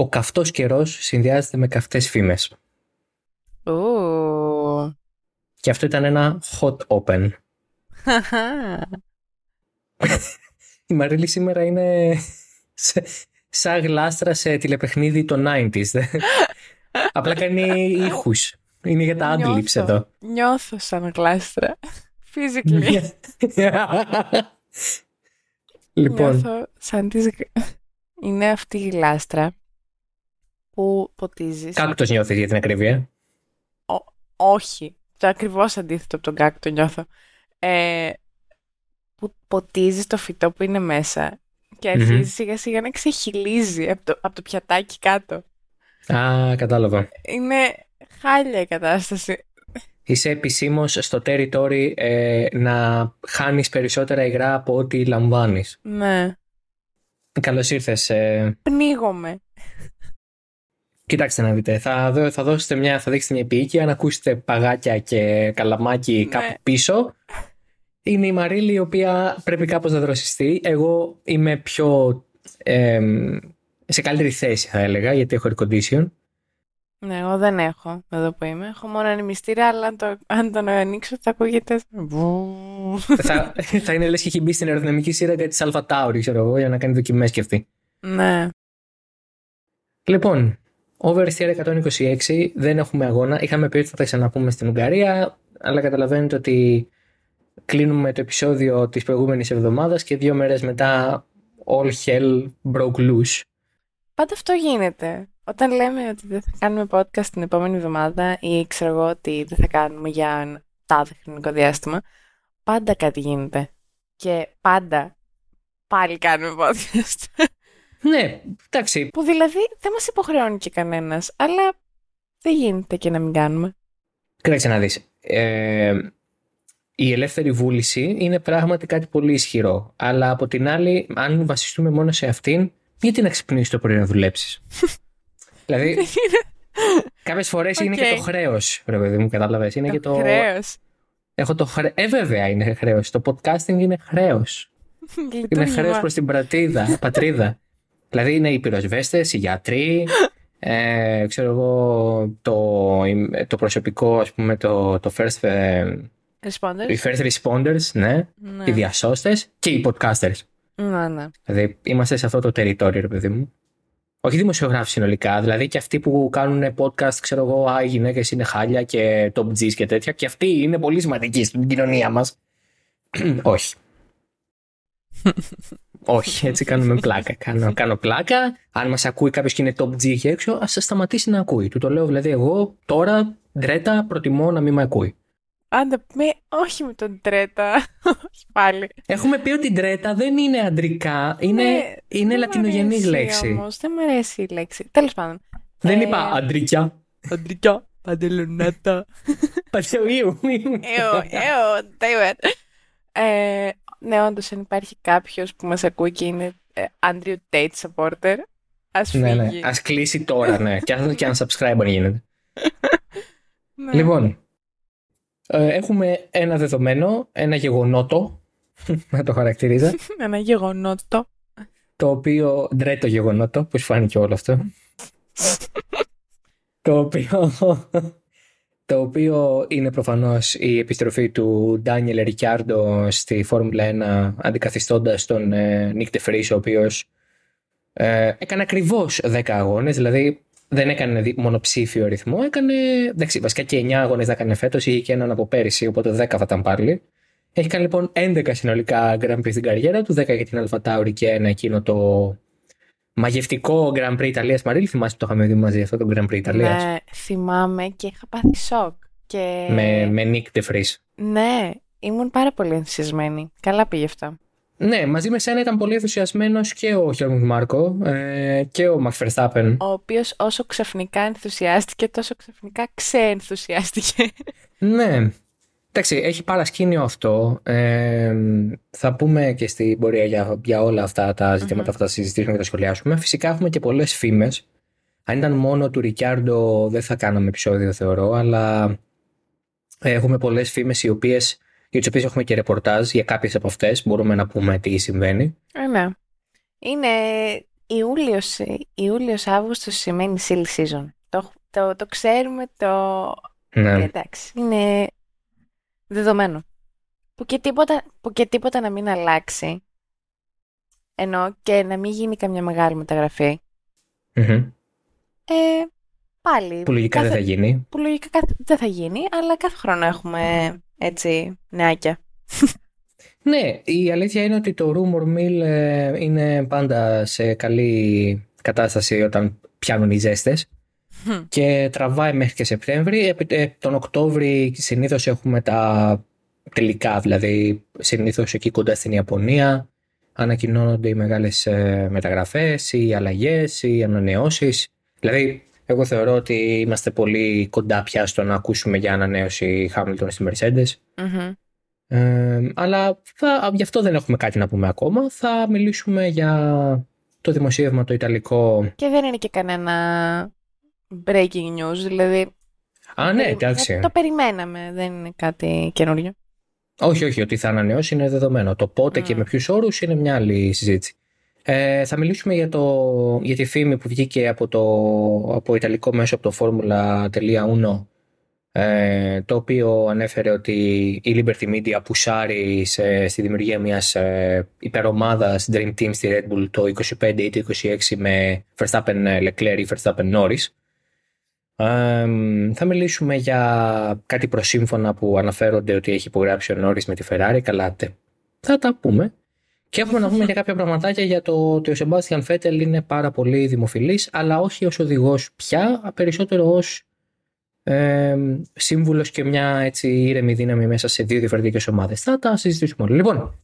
ο καυτός καιρός συνδυάζεται με καυτές φήμες. Ου. Και αυτό ήταν ένα hot open. Η Μαρίλη σήμερα είναι σε, σαν γλάστρα σε τηλεπαιχνίδι των 90s. Απλά κάνει ήχους. Είναι για τα Νιώθω. adlibs εδώ. Νιώθω σαν γλάστρα. Physically. λοιπόν, Νιώθω σαν τις... γ- Είναι αυτή η γλάστρα που ποτίζεις. κάκτος νιώθεις για την ακρίβεια; Όχι. Το ακριβώς αντίθετο από τον κάκτο νιώθω. Ε, που ποτίζεις το φυτό που είναι μέσα και Μμμ. αρχίζεις σιγά σιγά να ξεχυλίζει από το, από το πιατάκι κάτω. Α, κατάλαβα. Είναι χάλια η κατάσταση. Είσαι επισήμως στο territory ε, να χάνεις περισσότερα υγρά από ό,τι λαμβάνεις. Ναι. Καλώς ήρθες. Ε, Πνίγομαι. Κοιτάξτε να δείτε, θα, δω- θα δώσετε μια, θα δείξετε μια επίοικια, να ακούσετε παγάκια και καλαμάκι Ναι. κάπου πίσω. Είναι η Μαρίλη η οποία πρέπει κάπως να δροσιστεί. Εγώ είμαι πιο εμ, σε καλύτερη θέση θα έλεγα γιατί έχω air condition. Ναι, εγώ δεν έχω εδώ που είμαι. Έχω μόνο ανεμιστήρα, αλλά αν το, αν τον ανοίξω θα ακούγεται. Βου. θα, θα είναι λες και έχει μπει στην αεροδυναμική σύραγγα της Alpha Tauri ξέρω εγώ για να κάνει δοκιμές και αυτή. ναι. Λοιπόν, Oversteer 126 δεν έχουμε αγώνα. Είχαμε πει ότι θα τα ξαναπούμε στην Ουγγαρία, αλλά καταλαβαίνετε ότι κλείνουμε το επεισόδιο της προηγούμενης εβδομάδας και δύο μέρες μετά all hell broke loose. Πάντα αυτό γίνεται. Όταν λέμε ότι δεν θα κάνουμε podcast την επόμενη εβδομάδα ή ξέρω εγώ ότι δεν θα κάνουμε για ένα τάδε χρονικό διάστημα, πάντα κάτι γίνεται. Και πάντα πάλι κάνουμε podcast. Ναι, εντάξει, Που δηλαδή δεν μας υποχρεώνει και κανένας, αλλά δεν γίνεται και να μην κάνουμε. κοίταξε να δεις. Ε, η ελεύθερη βούληση είναι πράγματι κάτι πολύ ισχυρό. Αλλά από την άλλη, αν βασιστούμε μόνο σε αυτήν, γιατί να ξυπνήσεις το πρωί να δουλέψεις; δηλαδή, κάποιες φορές είναι και Οκ. το χρέος, ρε παιδί μου, κατάλαβες. Είναι και το. Χρέος. Έχω το χρέο. Ε, βέβαια είναι χρέος. Το podcasting είναι χρέος. Είναι Λειτουργήμα. χρέος προς την πατρίδα. πατρίδα. Δηλαδή είναι οι πυροσβέστες, οι γιατροί, ε, ξέρω εγώ, το, το προσωπικό, ας πούμε, το, το first, ε, Responders. οι first responders, ναι, Ναι. οι διασώστες και οι podcasters. Ναι, ναι. Δηλαδή είμαστε σε αυτό το territory, ρε παιδί μου. Όχι δημοσιογράφοι συνολικά, δηλαδή και αυτοί που κάνουν podcast, ξέρω εγώ, Α, οι γυναίκες είναι χάλια και top G's και τέτοια, και αυτοί είναι πολύ σημαντικοί στην κοινωνία μας. Όχι. Όχι, έτσι κάνουμε πλάκα. Κάνω, κάνω πλάκα. Αν μας ακούει κάποιος και είναι top G εκεί έξω, ας σταματήσει να ακούει. Του το λέω δηλαδή εγώ τώρα, ντρέτα, προτιμώ να μην με ακούει. Άντε, με, όχι με τον Τρέτα. όχι πάλι. Έχουμε πει ότι η ντρέτα δεν είναι αντρικά, είναι, Ναι, είναι δεν μ' λατινογενής αρέσει λέξη. Όμως, δεν μου αρέσει η λέξη. Τέλος πάντων. Δεν Ε, είπα αντρικιά. Αντρικά. Παντελονάτα. Πατσεουίου. Εω, εω, damn it. Ε, ναι, όντως, αν υπάρχει κάποιος που μας ακούει και είναι ε, Andrew Tate supporter, ας φύγει. ναι, ναι. Α κλείσει τώρα, ναι. και, αν, και αν subscribe αν γίνεται. Ναι. Λοιπόν, ε, έχουμε ένα δεδομένο, ένα γεγονότο, να το χαρακτηρίζα, Ένα γεγονότο. το οποίο ντρέ το γεγονότο, πώς φάνηκε όλο αυτό. το οποίο το οποίο είναι προφανώς η επιστροφή του Ντάνιελ Ρικιάρντο στη Φόρμουλα 1 αντικαθιστώντας τον ε, Νίκ Τεφρίς ο οποίος ε, έκανε ακριβώς 10 αγώνες δηλαδή δεν έκανε δι- μονοψήφιο ρυθμό έκανε, εντάξει βασικά και 9 αγώνες θα έκανε φέτος είχε και έναν από πέρυσι οπότε 10 θα ήταν πάλι. Έχει κάνει λοιπόν 11 συνολικά Grand Prix στην καριέρα του 10 για την Αλφα Τάουρι και ένα εκείνο το μαγευτικό Grand Prix Ιταλίας Μαρίλη θυμάσαι που το είχαμε δει μαζί αυτό το Grand Prix Ιταλίας; Ναι, θυμάμαι και είχα πάθει σοκ. Και... με, με Νίκ Τεφρίς Ναι, ήμουν πάρα πολύ ενθουσιασμένη. Καλά πήγε αυτό. Ναι, μαζί με σένα ήταν πολύ ενθουσιασμένος και ο Χέλμουντ Μάρκο ε, και ο Max Verstappen. Ο οποίος όσο ξαφνικά ενθουσιάστηκε, τόσο ξαφνικά ξεενθουσιάστηκε. Ναι. Εντάξει, έχει παρασκήνιο αυτό. Ε, θα πούμε και στην πορεία για, για όλα αυτά τα ζητήματα που θα συζητήσουμε και θα σχολιάσουμε. Φυσικά έχουμε και πολλές φήμες. Αν ήταν μόνο του Ρικιάρντο, δεν θα κάναμε επεισόδιο, θεωρώ, αλλά έχουμε πολλές φήμες οι οποίες. Για τις οποίες έχουμε και ρεπορτάζ για κάποιες από αυτές. Μπορούμε να πούμε τι συμβαίνει. Ε, ναι. Είναι Ιούλιος, Ιούλιος Αύγουστος σημαίνει silly season. Το, το, το ξέρουμε, το... Ναι. Εντάξει, είναι δεδομένο. Που και, τίποτα, που και τίποτα να μην αλλάξει. Ενώ και να μην γίνει καμιά μεγάλη μεταγραφή. Μμμ. Ε, πάλι. Που λογικά δεν κάθε- θα γίνει. Που λογικά κάθε- δεν θα γίνει, αλλά κάθε χρόνο έχουμε έτσι νεάκια. Ναι, η αλήθεια είναι ότι το rumor mill ε, είναι πάντα σε καλή κατάσταση όταν πιάνουν οι ζέστες και τραβάει μέχρι και Σεπτέμβρη. Επί- ε, Τον Οκτώβρη συνήθως έχουμε τα τελικά, δηλαδή συνήθως εκεί κοντά στην Ιαπωνία ανακοινώνονται οι μεγάλες ε, μεταγραφές, οι αλλαγές, οι ανανεώσεις. Δηλαδή, εγώ θεωρώ ότι είμαστε πολύ κοντά πια στο να ακούσουμε για ανανέωση Hamilton στη Mercedes. Μμμ. Ε, αλλά θα, γι' αυτό δεν έχουμε κάτι να πούμε ακόμα. Θα μιλήσουμε για το δημοσίευμα το Ιταλικό. Και δεν είναι και κανένα breaking news, δηλαδή Α, ναι, περι- εντάξει. το, το περιμέναμε, δεν είναι κάτι καινούριο. Όχι, όχι, ότι θα ανανεώσει είναι δεδομένο. Το πότε και Mm. με ποιους όρους είναι μια άλλη συζήτηση. Ε, θα μιλήσουμε για, το, για τη φήμη που βγήκε από το από ιταλικό μέσο από το Formula.1 ε, το οποίο ανέφερε ότι η Liberty Media πουσάρει σε, στη δημιουργία μιας ε, υπερομάδας Dream Team στη Red Bull το 25 ή το 26 με Verstappen Leclerc ή Verstappen Norris. Ε, θα μιλήσουμε για κάτι προσύμφωνα που αναφέρονται ότι έχει υπογράψει ο Norris με τη Ferrari. Καλά, τε. θα τα πούμε. Και έχουμε να πούμε για κάποια πραγματάκια για το ότι ο Sebastian Vettel είναι πάρα πολύ δημοφιλής, αλλά όχι ως οδηγός πια, περισσότερο ως ε, σύμβουλος και μια έτσι ήρεμη δύναμη μέσα σε δύο διαφορετικές ομάδες. Θα τα συζητήσουμε όλα. Λοιπόν,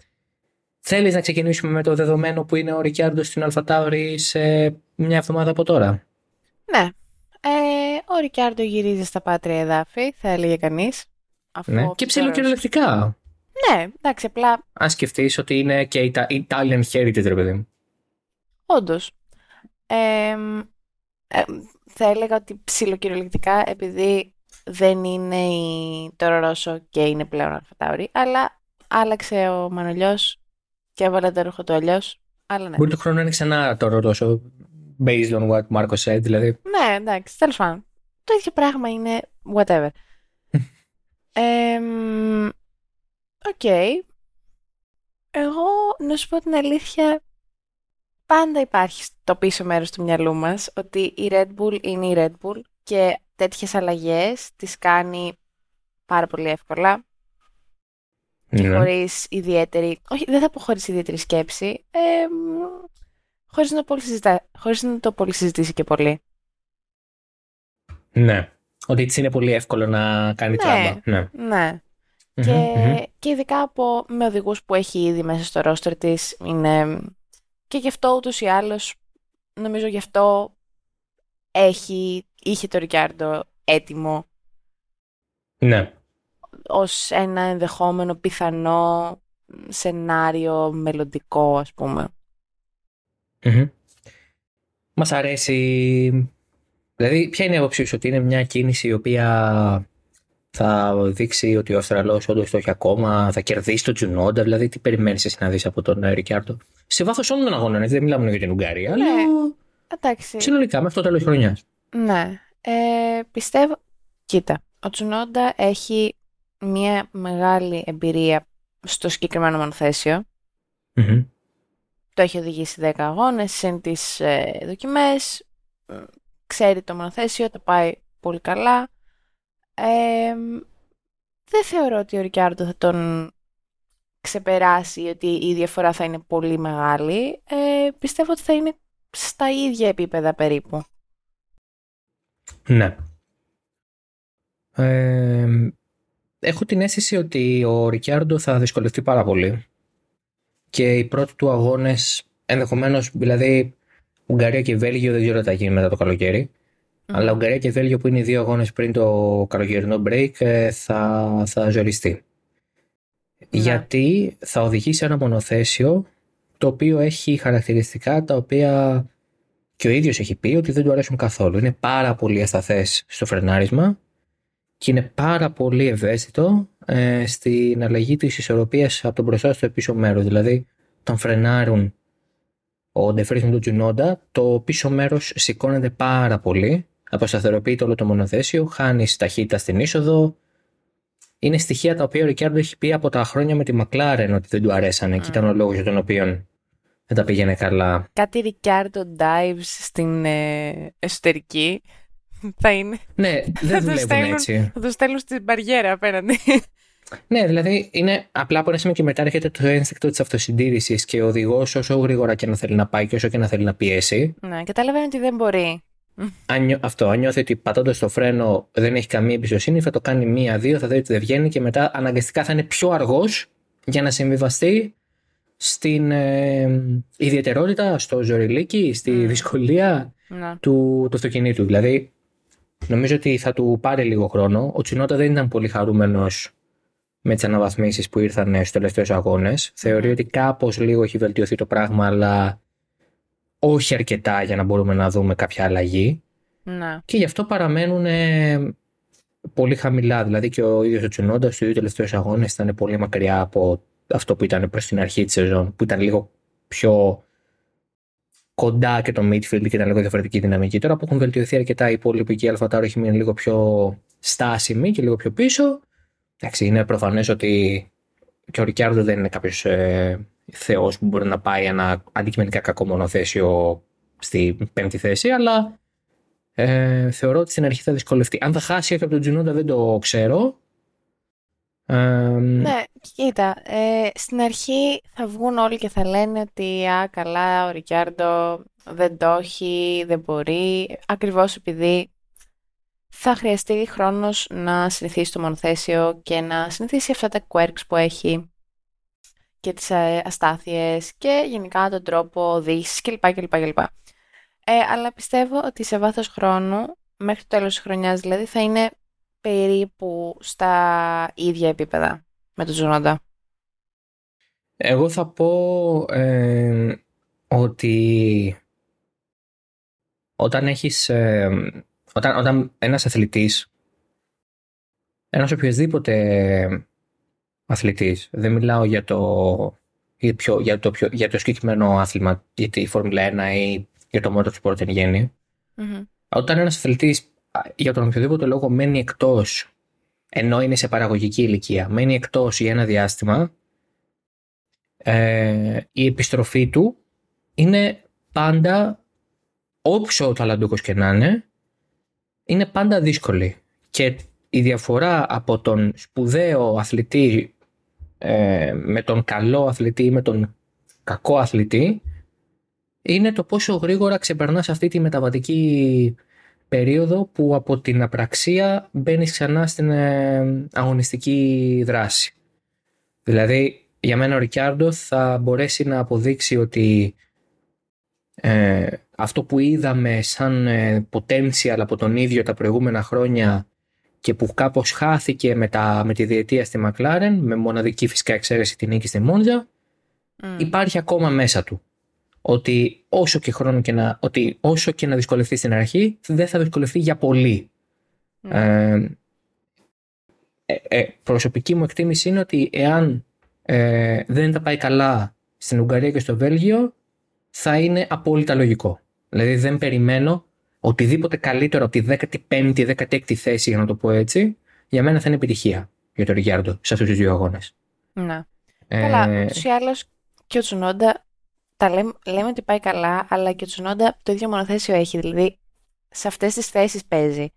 θέλεις να ξεκινήσουμε με το δεδομένο που είναι ο Ρικιάρντο στην Αλφατάουρη σε μια εβδομάδα από τώρα; Ναι. Ε, ο Ρικιάρντο γυρίζει στα πάτρια εδάφη, θα έλεγε κανείς. Αφού Ναι. ο Και Πιτέρος- ψηλοκυριολεκτικά. Ναι, εντάξει, απλά Αν σκεφτείς ότι είναι και Ita- Italian heritage, ρε παιδί μου. Όντως. Ε, ε, θα έλεγα ότι ψιλοκυριολεκτικά επειδή δεν είναι η Τόρο Ρώσο και είναι πλέον Αλφατάουρη, αλλά άλλαξε ο Μανολιός και έβαλε το ρούχο του αλλιώς. Αλλά ναι. Μπορεί το χρόνο να είναι ξανά το τόσο based on what Marco said, δηλαδή. Ναι, εντάξει, τέλος πάντων. Το ίδιο πράγμα είναι whatever. Εμ, Οκ. Εγώ, να σου πω την αλήθεια, πάντα υπάρχει στο πίσω μέρος του μυαλού μας ότι η Red Bull είναι η Red Bull και τέτοιες αλλαγές τις κάνει πάρα πολύ εύκολα και Ναι. χωρίς ιδιαίτερη, όχι δεν θα πω χωρίς ιδιαίτερη σκέψη, εμ, χωρίς, να πολύ συζητά, χωρίς να το πολύ συζητήσει και πολύ. ναι. Ότι έτσι είναι πολύ εύκολο να κάνει Ναι. τράμπα. Ναι. Ναι. Μμμ, Και, μμμ. και ειδικά από, με οδηγούς που έχει ήδη μέσα στο ρόστερ της είναι... Και γι' αυτό ούτως ή άλλως, νομίζω γι' αυτό έχει, είχε το Ρικιάρντο έτοιμο Ναι. ως ένα ενδεχόμενο πιθανό σενάριο μελλοντικό, ας πούμε. Μμμ. Μας αρέσει. Δηλαδή, ποια είναι η άποψή σου, ότι είναι μια κίνηση η οποία θα δείξει ότι ο Αυστραλός όντως το έχει ακόμα, θα κερδίσει τον Τζουνόντα, δηλαδή τι περιμένεις εσύ να δεις από τον ε, Ρικιάρντο. Σε βάθος όλων των αγώνων, έτσι, δεν μιλάμε μόνο για την Ουγγαρία, Ναι. αλλά Εντάξει. συνολικά μέχρι το τέλος της χρονιάς. Ναι. Ε, πιστεύω... Κοίτα, ο Τσουνόντα έχει μια μεγάλη εμπειρία στο συγκεκριμένο μονοθέσιο. Μμμ. Το έχει οδηγήσει 10 αγώνες, συν τις ε, δοκιμές, μ, ξέρει το μονοθέσιο, το πάει πολύ καλά. Ε, δεν θεωρώ ότι ο Ρικιάρντο θα τον ξεπεράσει, ότι η διαφορά θα είναι πολύ μεγάλη. Ε, πιστεύω ότι θα είναι στα ίδια επίπεδα περίπου. Ναι. Ε, έχω την αίσθηση ότι ο Ρικιάρντο θα δυσκολευτεί πάρα πολύ και οι πρώτοι του αγώνες ενδεχομένως δηλαδή Ουγγαρία και Βέλγιο δεν ξέρω τι θα γίνει μετά το καλοκαίρι αλλά Ουγγαρία και Βέλγιο που είναι οι δύο αγώνες πριν το καλοκαιρινό break ε, θα, θα ζοριστεί Ναι. γιατί θα οδηγήσει σε ένα μονοθέσιο το οποίο έχει χαρακτηριστικά τα οποία και ο ίδιος έχει πει ότι δεν του αρέσουν καθόλου. Είναι πάρα πολύ ασταθές στο φρενάρισμα και είναι πάρα πολύ ευαίσθητο ε, στην αλλαγή της ισορροπίας από τον μπροστά στο πίσω μέρος. Δηλαδή, όταν φρενάρουν ο Ντεφρή με τον Τζουνόντα, το πίσω μέρος σηκώνεται πάρα πολύ. Αποσταθεροποιείται όλο το μονοθέσιο, χάνει ταχύτητα στην είσοδο. Είναι στοιχεία τα οποία ο Ρικιάρντο έχει πει από τα χρόνια με τη Μακλάρεν ότι δεν του αρέσανε και ήταν ο λόγος για τον οποίο δεν τα πήγαινε καλά. Κάτι Ρικιάρντο dives στην ε, εσωτερική θα είναι. Ναι, δεν δουλεύουν έτσι. Θα το στέλνουν στην μπαριέρα απέναντι. Ναι, δηλαδή είναι απλά από ένα σημείο και μετά έρχεται το ένστικτο της αυτοσυντήρησης και ο οδηγός όσο γρήγορα και να θέλει να πάει και όσο και να θέλει να πιέσει. Ναι, καταλαβαίνει ότι δεν μπορεί. Αν, αυτό, αν νιώθει ότι πατώντας το φρένο δεν έχει καμία εμπιστοσύνη, θα το κάνει μία-δύο, θα δει ότι δεν βγαίνει και μετά αναγκαστικά θα είναι πιο αργός για να συμβιβαστεί στην ε, ιδιαιτερότητα, στο ζωριλίκι, στη δυσκολία Ναι. του, του αυτοκινήτου. Δηλαδή, νομίζω ότι θα του πάρει λίγο χρόνο. Ο Τσινότα δεν ήταν πολύ χαρούμενος με τις αναβαθμίσεις που ήρθαν στους τελευταίους αγώνες. Θεωρεί ότι κάπως λίγο έχει βελτιωθεί το πράγμα, αλλά όχι αρκετά για να μπορούμε να δούμε κάποια αλλαγή. Ναι. Και γι' αυτό παραμένουν ε, πολύ χαμηλά. Δηλαδή και ο ίδιος ο Τσινόντα στους δύο τελευταίους αγώνες ήταν πολύ μακριά από αυτό που ήταν προς την αρχή της σεζόν, που ήταν λίγο πιο κοντά και το midfield και ήταν λίγο διαφορετική δυναμική. Τώρα που έχουν βελτιωθεί αρκετά οι υπόλοιποι και η Αλφατάρο έχει μείνει λίγο πιο στάσιμη και λίγο πιο πίσω. Εντάξει, είναι προφανές ότι και ο Ρικιάρδο δεν είναι κάποιος ε, θεός που μπορεί να πάει ένα αντικειμενικά κακό μονοθέσιο στη πέμπτη θέση, αλλά ε, θεωρώ ότι στην αρχή θα δυσκολευτεί. Αν θα χάσει όχι από τον Τζινόντα δεν το ξέρω. Ε, Ναι, κοίτα, ε, στην αρχή θα βγουν όλοι και θα λένε ότι «Α, καλά, ο Ρικιάρντο δεν το έχει, δεν μπορεί», ακριβώς επειδή θα χρειαστεί χρόνος να συνηθίσει το μονοθέσιο και να συνηθίσει αυτά τα quirks που έχει και τις ε, αστάθειες και γενικά τον τρόπο οδήγησης κλπ. κλπ, κλπ. Ε, αλλά πιστεύω ότι σε βάθος χρόνου, μέχρι το τέλος της χρονιάς δηλαδή, θα είναι περίπου στα ίδια επίπεδα με τον Τζουνόντα. Εγώ θα πω ε, ότι όταν έχεις ε, όταν, όταν ένας αθλητής ένας οποιοδήποτε αθλητής δεν μιλάω για το για, πιο, για, το, πιο, για το συγκεκριμένο άθλημα για τη Φόρμουλα 1 ή για το motorsport εν γέννη Μμμ. όταν ένας αθλητής α, για τον οποιοδήποτε λόγο μένει εκτός ενώ είναι σε παραγωγική ηλικία μένει εκτός για ένα διάστημα ε, η επιστροφή του είναι πάντα όποιο ταλαντούχος και να είναι είναι πάντα δύσκολη και η διαφορά από τον σπουδαίο αθλητή ε, με τον καλό αθλητή ή με τον κακό αθλητή είναι το πόσο γρήγορα ξεπερνάς αυτή τη μεταβατική περίοδο που από την απραξία μπαίνεις ξανά στην ε, αγωνιστική δράση. Δηλαδή, για μένα ο Ρικιάρντο θα μπορέσει να αποδείξει ότι ε, αυτό που είδαμε σαν ε, potential από τον ίδιο τα προηγούμενα χρόνια και που κάπως χάθηκε με, τα, με τη διετία στη Μακλάρεν, με μοναδική φυσικά εξαίρεση την νίκη στη Μόντζα, Μμ. υπάρχει ακόμα μέσα του. Ότι όσο και χρόνο και να, ότι όσο και να δυσκολευτεί στην αρχή, δεν θα δυσκολευτεί για πολύ. Ναι. Ε, ε, ε, προσωπική μου εκτίμηση είναι ότι εάν ε, δεν τα πάει καλά στην Ουγγαρία και στο Βέλγιο, θα είναι απόλυτα λογικό. Δηλαδή δεν περιμένω οτιδήποτε καλύτερο από τη 15η, 16η θέση, για να το πω έτσι, για μένα θα είναι επιτυχία για τον Ριγκιάρντο σε αυτούς τους δύο αγώνες. Ναι. Καλά, Ε, ούτως ή άλλως και ο Τσουνόντα τα λέμε, λέμε ότι πάει καλά, αλλά και ο Τσουνόντα το ίδιο μονοθέσιο έχει. Δηλαδή, σε αυτές τις θέσεις παίζει.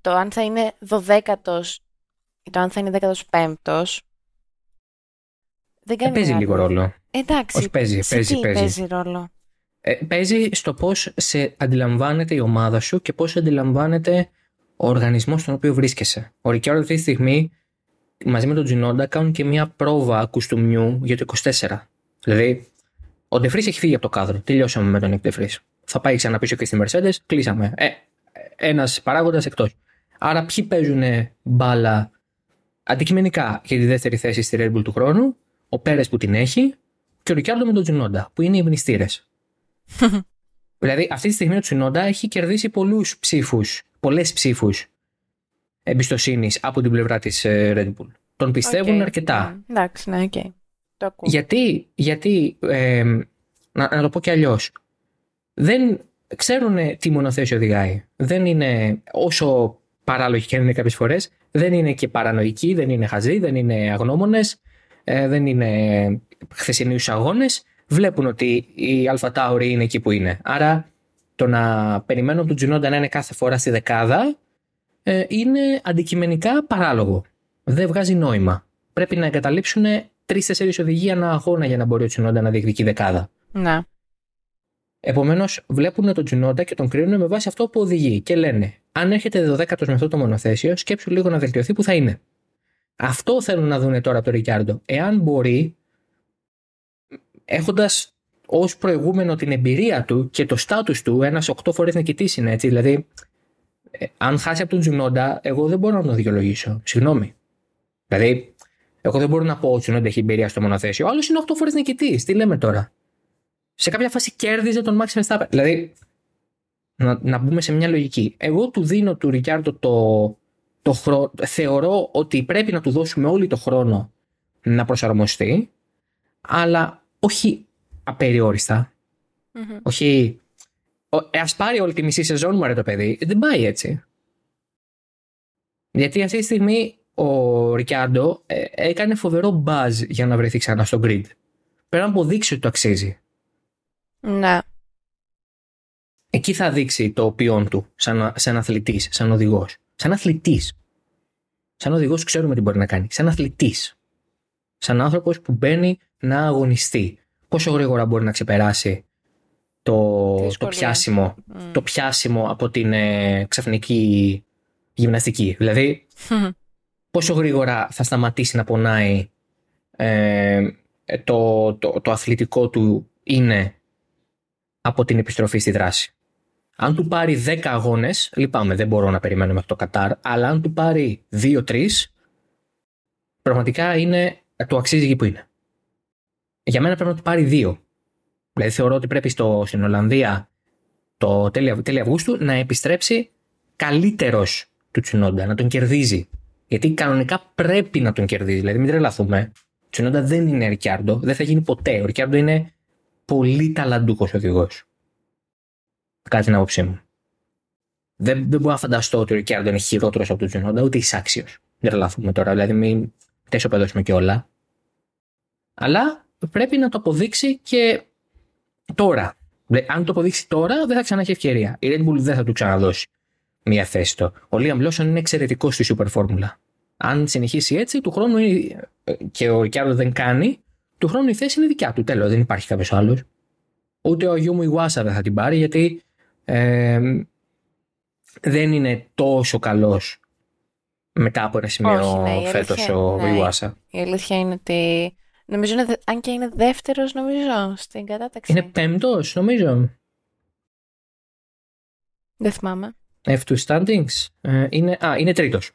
Το αν θα είναι 12ος ή το αν θα είναι 15ος δεν κάνει παίζει μεγάλο. λίγο ρόλο. Εντάξει, Όχι, παίζει, σε παίζει, τι παίζει. παίζει ρόλο; Ε, παίζει στο πώς σε αντιλαμβάνεται η ομάδα σου και πώς αντιλαμβάνεται ο οργανισμός στον οποίο βρίσκεσαι. Ο Ρικιάρδο αυτή τη στιγμή μαζί με τον Τζινόντα κάνουν και μια πρόβα κουστούμιου για το 24. Δηλαδή, ο Ντεφρή έχει φύγει από το κάδρο. Τελειώσαμε με τον Νικ Ντεφρή. Θα πάει ξανά πίσω και στη Mercedes, κλείσαμε. Ε, Ένας παράγοντας εκτός. Άρα, ποιοι παίζουν μπάλα αντικειμενικά για τη δεύτερη θέση στη Red Bull του χρόνου, ο Πέρες που την έχει και ο Ρικιάρδο με τον Τσουνόντα, που είναι οι μνηστήρες. Δηλαδή, αυτή τη στιγμή ο Τσουνόντα έχει κερδίσει πολλούς ψήφους, πολλές ψήφους εμπιστοσύνης από την πλευρά της Red Bull. Τον πιστεύουν Οκ. αρκετά. Mm, Εντάξει, ναι, οκ. Το ακούω. Γιατί, γιατί ε, Να, να το πω και αλλιώς. Δεν ξέρουν τι μονοθέσιο οδηγάει. Δεν είναι όσο παράλογοι και είναι κάποιες φορές, δεν είναι και παρανοϊκοί, δεν είναι χαζοί, δεν είναι αγνώμονες, ε, δεν είναι χθεσινού αγώνες. Βλέπουν ότι η Αλφα είναι εκεί που είναι. Άρα το να περιμένω τον Τζινόντα να είναι κάθε φορά στη δεκάδα ε, είναι αντικειμενικά παράλογο. Δεν βγάζει νόημα. Πρέπει να εγκαταλείψουν τρει-τέσσερι οδηγία ένα αγώνα για να μπορεί ο Τζινόντα να διεκδικεί δεκάδα. Ναι. Επομένως, βλέπουν τον Τζινόντα και τον κρίνουν με βάση αυτό που οδηγεί και λένε: Αν έρχεται 12ο με αυτό το μονοθέσιο, σκέψου λίγο να βελτιωθεί που θα είναι. Αυτό θέλουν να δουν τώρα από τον Ρικιάρντο. Εάν μπορεί, έχοντας ως προηγούμενο την εμπειρία του και το στάτου του, ένας 8 φορές νικητής είναι έτσι. Δηλαδή, ε, αν χάσει από τον Τζινόντα, εγώ δεν μπορώ να τον δικαιολογήσω. Συγγνώμη. Δηλαδή, εγώ δεν μπορώ να πω ότι ο Τζινόντα έχει εμπειρία στο μονοθέσιο. Ο άλλος είναι 8 φορές νικητής. Τι λέμε τώρα; Σε κάποια φάση κέρδιζε τον Max Verstappen. Δηλαδή, να, να μπούμε σε μια λογική. Εγώ του δίνω του Ρικιάρντο το, το χρόνο. Θεωρώ ότι πρέπει να του δώσουμε όλη το χρόνο να προσαρμοστεί, αλλά όχι απεριόριστα. Mm-hmm. Όχι. Ε, ας πάρει όλη τη μισή σεζόν μου, ρε το παιδί. Δεν πάει έτσι. Γιατί αυτή τη στιγμή ο Ρικιάρντο ε, έκανε φοβερό buzz για να βρεθεί ξανά στο grid. Πρέπει να αποδείξει ότι το αξίζει. Ναι. Εκεί θα δείξει το ποιόν του σαν, σαν αθλητής, σαν οδηγός. Σαν αθλητής. Σαν οδηγός ξέρουμε τι μπορεί να κάνει. Σαν αθλητής. Σαν άνθρωπος που μπαίνει να αγωνιστεί. Πόσο γρήγορα μπορεί να ξεπεράσει το, το, πιάσιμο, το πιάσιμο από την ε, ξαφνική γυμναστική. Δηλαδή, πόσο γρήγορα θα σταματήσει να πονάει ε, το, το, το αθλητικό του είναι από την επιστροφή στη δράση. Αν του πάρει 10 αγώνες, λυπάμαι, δεν μπορώ να περιμένω μέχρι το Κατάρ, αλλά αν του πάρει 2-3, πραγματικά είναι, το αξίζει εκεί που είναι. Για μένα πρέπει να του πάρει 2. Δηλαδή θεωρώ ότι πρέπει στο, στην Ολλανδία το τέλη, τέλη Αυγούστου να επιστρέψει καλύτερος του Τσινόντα, να τον κερδίζει. Γιατί κανονικά πρέπει να τον κερδίζει. Δηλαδή, μην τρελαθούμε. Ο Τσινόντα δεν είναι Ρικιάρντο, δεν θα γίνει ποτέ. Ο Ρικιάρντο είναι πολύ ταλαντούχος οδηγός. Κάτι την άποψή μου. Δεν, δεν μπορώ να φανταστώ ότι ο Ρικιάρντο είναι χειρότερος από τον Τζινόντα, ούτε εισάξιο. Δεν τρελαθούμε τώρα, δηλαδή μην τέσσερα παιδώσουμε και όλα. Αλλά πρέπει να το αποδείξει και τώρα. Αν το αποδείξει τώρα, δεν θα ξανά έχει ευκαιρία. Η Red Bull δεν θα του ξαναδώσει μία θέση το. Ο Liam Lawson είναι εξαιρετικός στη Super Formula. Αν συνεχίσει έτσι, του χρόνου και ο Ρικιάρντο δεν κάνει, του χρόνου η θέση είναι δικιά του. Τέλος, δεν υπάρχει κάποιος άλλος. Ούτε ο γιο μου η Βάσα δεν θα την πάρει γιατί ε, δεν είναι τόσο καλός μετά από ένα σημείο ναι, φέτος ο ναι, Ιβάσα. Η αλήθεια είναι ότι. Νομίζω είναι, αν και είναι δεύτερος, νομίζω, στην κατάταξη. Είναι πέμπτος, νομίζω. Δεν θυμάμαι. F2 standings. Ε, είναι, α, είναι τρίτος.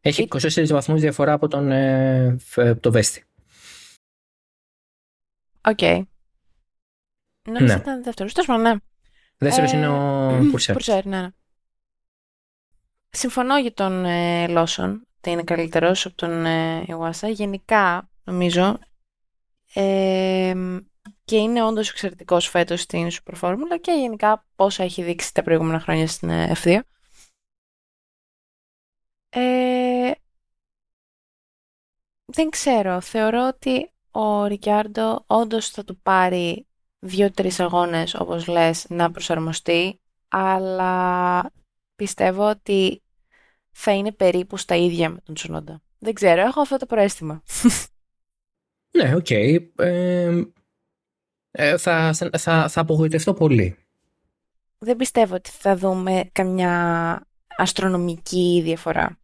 Έχει 24 βαθμούς διαφορά από τον ε, το Βέστη. OK. Okay. Νομίζω ναι. ήταν δεύτερος. Τέλος πάντων, ναι. Δεύτερος ε, είναι ο Πουρσέρ. Πουρσέρ, ναι, ναι. Συμφωνώ για τον ε, Λόσον ότι είναι καλύτερος από τον ε, Ιουάσα. Γενικά, νομίζω. Ε, και είναι όντως εξαιρετικός φέτος στην Super Formula και γενικά πόσα έχει δείξει τα προηγούμενα χρόνια στην ε, F2. Ε, δεν ξέρω. Θεωρώ ότι ο Ρικιάρντο όντως θα του πάρει δύο-τρεις αγώνες, όπως λες, να προσαρμοστεί, αλλά πιστεύω ότι θα είναι περίπου στα ίδια με τον Τσουνόντα. Δεν ξέρω, έχω αυτό το προαίσθημα. Ναι, OK. Okay. Ε, ε, θα, θα, θα απογοητευτώ πολύ. Δεν πιστεύω ότι θα δούμε καμιά αστρονομική διαφορά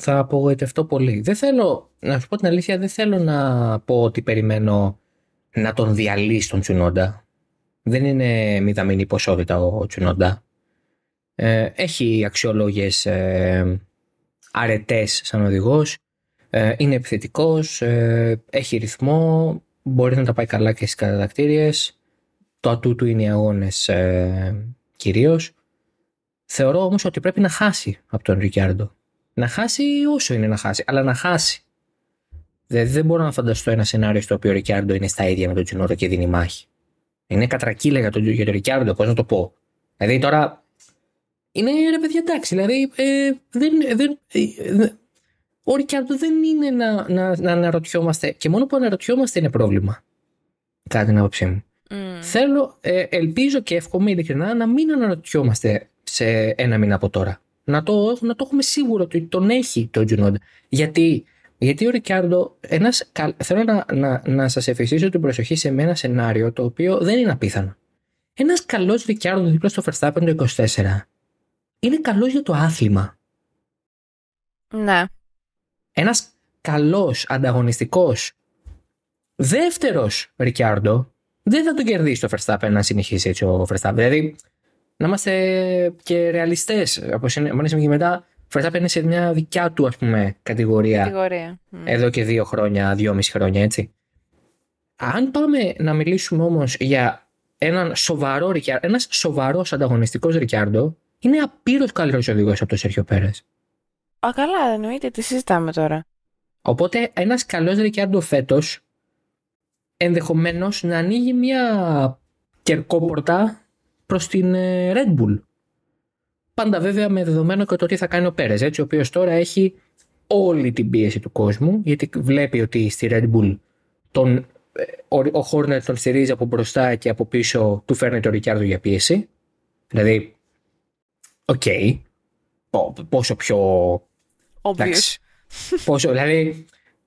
θα απογοητευτώ πολύ. Δεν θέλω, να σου πω την αλήθεια, δεν θέλω να πω ότι περιμένω να τον διαλύσει τον Τσουνόντα. Δεν είναι μηδαμινή ποσότητα ο Τσουνόντα. Ε, έχει αξιολόγες ε, αρετές σαν οδηγός. Ε, είναι επιθετικός, ε, έχει ρυθμό, μπορεί να τα πάει καλά και στις κατατακτήριες. Το ατού του είναι οι αγώνες ε, κυρίως. Θεωρώ όμως ότι πρέπει να χάσει από τον Ρικιάρντο. Να χάσει όσο είναι να χάσει, αλλά να χάσει. Δηλαδή δεν μπορώ να φανταστώ ένα σενάριο στο οποίο ο Ρικιάρντο είναι στα ίδια με τον Τζουνόρο και δίνει μάχη. Είναι κατρακύλα για τον, για τον Ρικιάρντο, πώς να το πω. Δηλαδή τώρα. Είναι ρε παιδιά, εντάξει. Δηλαδή ε, δεν, δεν, ε, ο Ρικιάρντο δεν είναι να, να, να αναρωτιόμαστε. Και μόνο που αναρωτιόμαστε είναι πρόβλημα. Κάτι την άποψή μου. Mm. Θέλω, ε, ελπίζω και εύχομαι ειλικρινά να μην αναρωτιόμαστε σε ένα μήνα από τώρα. Να το, να το έχουμε σίγουρο ότι τον έχει τον Τζουνόντα. Γιατί, γιατί ο Ρικιάρντο, ένας, θέλω να, να, να σας εφησίσω την προσοχή σε ένα σενάριο το οποίο δεν είναι απίθανο. Ένας καλός Ρικιάρντο δίπλα στο Verstappen το 24 είναι καλός για το άθλημα. Ναι. Ένας καλός, ανταγωνιστικός, δεύτερος Ρικιάρντο δεν θα τον κερδίσει το Verstappen να συνεχίσει έτσι ο Verstappen. Δηλαδή, να είμαστε και ρεαλιστές. Από είναι και μετά, ο Verstappen είναι σε μια δικιά του ας πούμε, κατηγορία. Κατηγορία. Εδώ και δύο χρόνια, δυόμιση χρόνια, έτσι. Αν πάμε να μιλήσουμε όμως για έναν σοβαρό Ρικιάρντο, ένας σοβαρός ανταγωνιστικός Ρικιάρντο, είναι απείρως καλύτερος οδηγός από τον Σέρχιο Πέρες. Α, καλά, εννοείται, τι συζητάμε τώρα. Οπότε ένας καλός Ρικιάρντο φέτος ενδεχομένως να ανοίγει μια κερκόπορτα προς την ε, Red Bull. Πάντα βέβαια με δεδομένο και το τι θα κάνει ο Πέρες, έτσι, ο οποίος τώρα έχει όλη την πίεση του κόσμου, γιατί βλέπει ότι στη Red Bull τον, ε, ο, Χόρνερ τον στηρίζει από μπροστά και από πίσω του φέρνει το Ρικιάρδο για πίεση. Δηλαδή, OK, okay, πόσο πιο... Obvious. πόσο, δηλαδή,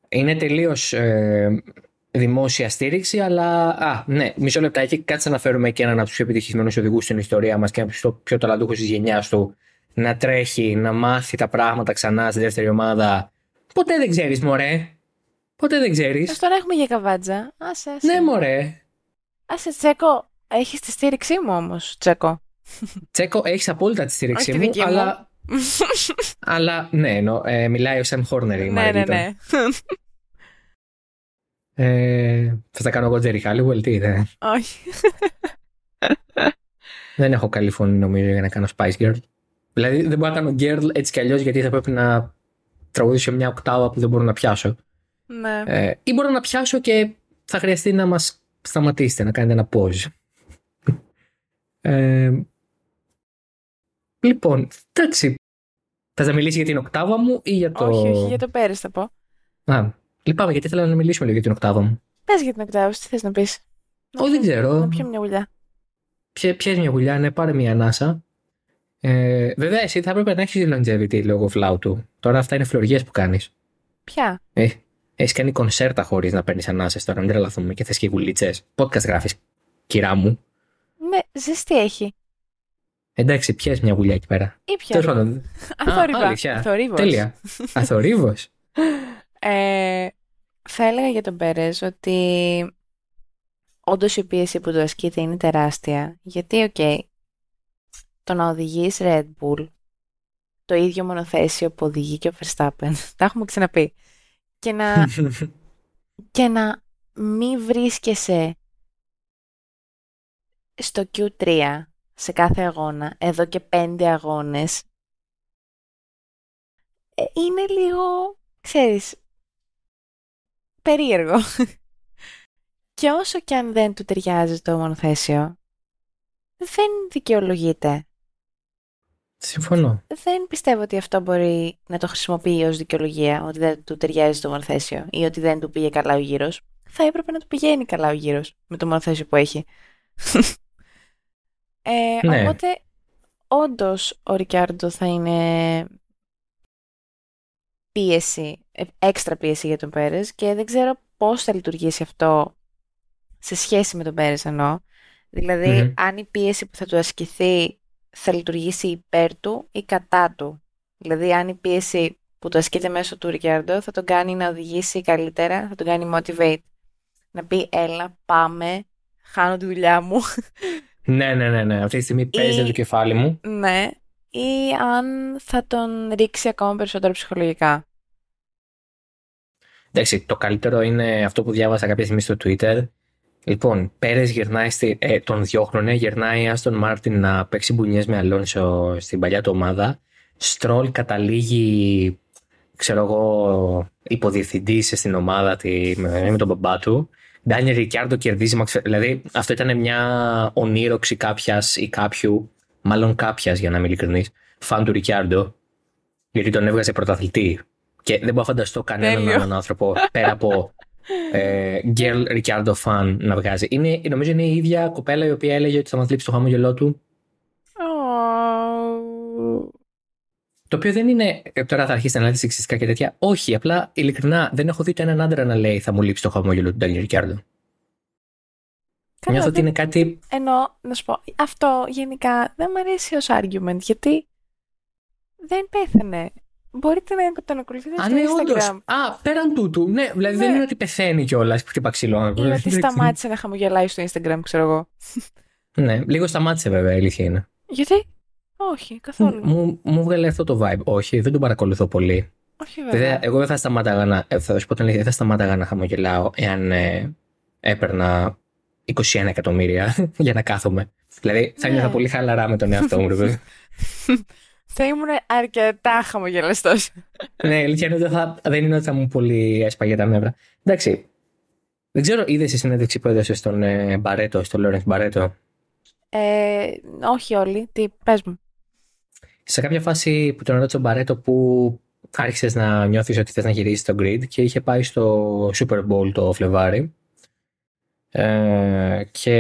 είναι τελείως ε, δημόσια στήριξη, αλλά. Α, ναι, μισό λεπτάκι. Κάτσε να φέρουμε και έναν από τους πιο επιτυχημένους οδηγούς στην ιστορία μας και ένα πιο ταλαντούχο της γενιάς του να τρέχει, να μάθει τα πράγματα ξανά στη δεύτερη ομάδα. Ποτέ δεν ξέρεις, μωρέ. Ποτέ δεν ξέρεις. Α τώρα έχουμε για καβάτζα. Άσε, άσε. Ναι, μωρέ. Άσε, Τσέκο. Έχεις τη στήριξή μου όμως, Τσέκο. Τσέκο, έχεις απόλυτα τη στήριξή μου, αλλά. αλλά ναι, νο, ε, μιλάει ο Σεμ Χόρνερ η Ναι, ναι, ναι. Ε, θα τα κάνω εγώ Τζέρι Χάλιουελ, τι είναι; Όχι. δεν έχω καλή φωνή νομίζω για να κάνω Spice Girl. Δηλαδή δεν μπορώ να κάνω girl έτσι κι αλλιώς γιατί θα πρέπει να τραγουδήσω μια οκτάβα που δεν μπορώ να πιάσω. Ναι. Ε, ή μπορώ να πιάσω και θα χρειαστεί να μας σταματήσετε, να κάνετε ένα pause. Ε, λοιπόν, εντάξει. Θα σα μιλήσει για την οκτάβα μου ή για το. Όχι, όχι, για το πέρυσι θα πω. Α, Λυπάμαι γιατί ήθελα να μιλήσουμε λίγο για την οκτάβα μου. Πες για την οκτάβα, τι θες να πεις; Όχι, δεν ξέρω. Να πιω μια γουλιά. Πιες μια γουλιά, ναι, πάρε μια ανάσα. Ε, βέβαια, εσύ θα έπρεπε να έχεις longevity λόγω φλάου του. Τώρα αυτά είναι φλωριές που κάνεις. Ποια; Ε, έχεις κάνει κονσέρτα χωρίς να παίρνεις ανάσες τώρα, μην τρελαθούμε και θες και γουλίτσες. Podcast γράφεις, κυρά μου. Ναι, ζεστή έχει. Εντάξει, πιες μια γουλιά εκεί πέρα. Ή πια. Αθόρυβο. Τέλεια. Αθόρυβος. Ε, θα έλεγα για τον Πέρες ότι όντως η πίεση που του ασκείται είναι τεράστια. Γιατί, OK, okay, το να οδηγείς Red Bull, το ίδιο μονοθέσιο που οδηγεί και ο Verstappen, τα έχουμε ξαναπεί, και να, και να μην βρίσκεσαι στο Q3 σε κάθε αγώνα, εδώ και πέντε αγώνες, ε, είναι λίγο, ξέρεις, περίεργο. και όσο και αν δεν του ταιριάζει το μονοθέσιο, δεν δικαιολογείται. Συμφωνώ. Δεν πιστεύω ότι αυτό μπορεί να το χρησιμοποιεί ως δικαιολογία, ότι δεν του ταιριάζει το μονοθέσιο ή ότι δεν του πήγε καλά ο γύρος. Θα έπρεπε να του πηγαίνει καλά ο γύρος με το μονοθέσιο που έχει. ε, ναι. Οπότε, όντως, ο Ρικιάρντο θα είναι πίεση, ε, έξτρα πίεση για τον Πέρες και δεν ξέρω πώς θα λειτουργήσει αυτό σε σχέση με τον Πέρες εννοώ. Δηλαδή, αν η πίεση που θα του ασκηθεί θα λειτουργήσει υπέρ του ή κατά του. Δηλαδή, αν η πίεση που του ασκείται μέσω του Ρικιάρντο θα τον κάνει να οδηγήσει καλύτερα, θα τον κάνει motivate. Να πει, έλα, πάμε, χάνω τη δουλειά μου. Ναι, ναι, ναι, ναι. Αυτή τη στιγμή παίζει το κεφάλι μου. Ναι, ή αν θα τον ρίξει ακόμα περισσότερο ψυχολογικά. Εντάξει, το καλύτερο είναι αυτό που διάβασα κάποια στιγμή στο Twitter. Λοιπόν, Πέρες γυρνάει, στη, ε, τον διώχνουνε, γυρνάει Άστον Μάρτιν να παίξει μπουνιές με Αλόνσο στην παλιά του ομάδα. Στρόλ καταλήγει ξέρω εγώ, υποδιευθυντής στην ομάδα τη, με, με τον μπαμπά του. Ντάνιελ Ρικιάρντο κερδίζει. Δηλαδή, αυτό ήταν μια ονείροξη κάποιας ή κάποιου, μάλλον κάποιας για να είμαι ειλικρινής, φαν του Ρικιάρντο. Γιατί τον έβγαζε πρωταθλητή. Και δεν μπορώ να φανταστώ κανέναν Τέλειο. άλλον άνθρωπο πέρα από ε, girl Ricciardo fan να βγάζει. Είναι, νομίζω είναι η ίδια κοπέλα η οποία έλεγε ότι θα μας λείψει το χαμόγελό του. Ω, Το οποίο δεν είναι. ε, Τώρα θα αρχίσει να λέει σεξιστικά και τέτοια. Όχι, απλά ειλικρινά δεν έχω δει το έναν άντρα να λέει θα μου λείψει το χαμόγελο του Ντάνιελ Ρικιάρντο. Καλά, Νιώθω ότι δεν- είναι κάτι. Εννοώ, να σου πω, αυτό γενικά δεν μου αρέσει ως argument, γιατί δεν πέθανε. Μπορείτε να τον ακολουθείτε Α, στο ναι, όντως. Instagram. Α, πέραν τούτου. Ναι, δηλαδή δεν Ναι. είναι ότι πεθαίνει κιόλας. Χτύπα ξύλο. Ή ότι σταμάτησε να χαμογελάει στο Instagram, ξέρω εγώ. Ναι, λίγο σταμάτησε βέβαια, η αλήθεια είναι. Γιατί; Όχι, καθόλου. Μου, μου βγάλε αυτό το vibe. Όχι, δεν τον παρακολουθώ πολύ. Όχι Βέβαια, βέβαια. εγώ δεν θα σταμάταγα να, ε, θα σου πω την αλήθεια, δεν θα σταμάταγα να χαμογελάω εάν ε, έπαιρνα 21 εκατομμύρια για να κάθομαι. Δηλαδή, θα Ναι. ένιωθα πολύ χαλαρά με τον εαυτό μου. ρε παιδί. Θα ήμουν αρκετά χαμογελαστός. ναι, η αλήθεια είναι ότι θα, δεν είναι ότι θα μου πολύ έσπαγε τα νεύρα. Εντάξει. Δεν ξέρω, είδες η συνέντευξη που έδωσε στον ε, Μπαρέτο, στον Λόρενς Μπαρέτο; Ε, όχι όλοι. Τι, πες μου. Σε κάποια φάση που τον ρώτησε ο Μπαρέτο που άρχισες να νιώθεις ότι θες να γυρίσεις το grid και είχε πάει στο Super Bowl το Φλεβάρι. Ε, και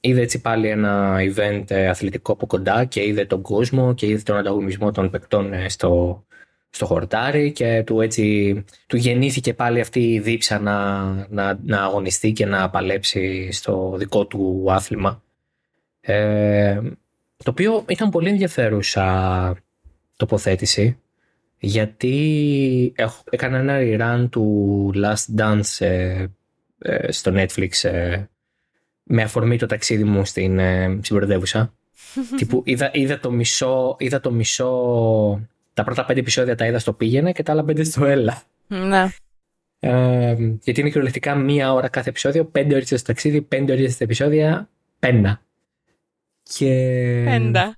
είδε έτσι πάλι ένα event ε, αθλητικό από κοντά και είδε τον κόσμο και είδε τον ανταγωνισμό των παικτών ε, στο, στο χορτάρι και του έτσι του γεννήθηκε πάλι αυτή η δίψα να, να, να αγωνιστεί και να παλέψει στο δικό του άθλημα. Ε, το οποίο ήταν πολύ ενδιαφέρουσα τοποθέτηση γιατί έχω, έκανα ένα rerun του Last Dance ε, ε, στο Netflix ε, με αφορμή το ταξίδι μου στην, ε, στην πρωτεύουσα. Τύπου είδα, είδα, το μισό, είδα το μισό, τα πρώτα πέντε επεισόδια τα είδα στο πήγαινε και τα άλλα πέντε στο έλα. Ναι. Ε, γιατί είναι κυριολεκτικά μία ώρα κάθε επεισόδιο, πέντε ώρες στο ταξίδι, πέντε ώρες στα επεισόδια, πένα. Και... Πέντα.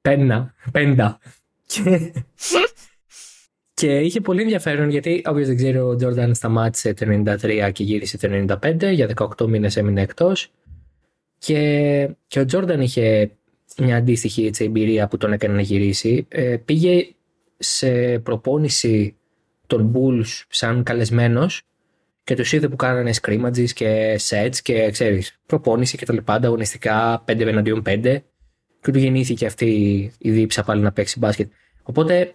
Πένα. Πέντα. Και... και είχε πολύ ενδιαφέρον γιατί, όποιος δεν ξέρει, ο Τζόρνταν σταμάτησε το 93 και γύρισε το 95. Για 18 μήνες έμεινε εκτός. Και, και ο Τζόρνταν είχε μια αντίστοιχη έτσι, εμπειρία που τον έκανε να γυρίσει. Ε, πήγε σε προπόνηση των Bulls σαν καλεσμένος και τους είδε που κάνανε scrimmages και sets και ξέρεις, προπόνηση και τα λοιπά, ανταγωνιστικά 5 εναντίον 5 και του γεννήθηκε αυτή η δίψα πάλι να παίξει μπάσκετ. Οπότε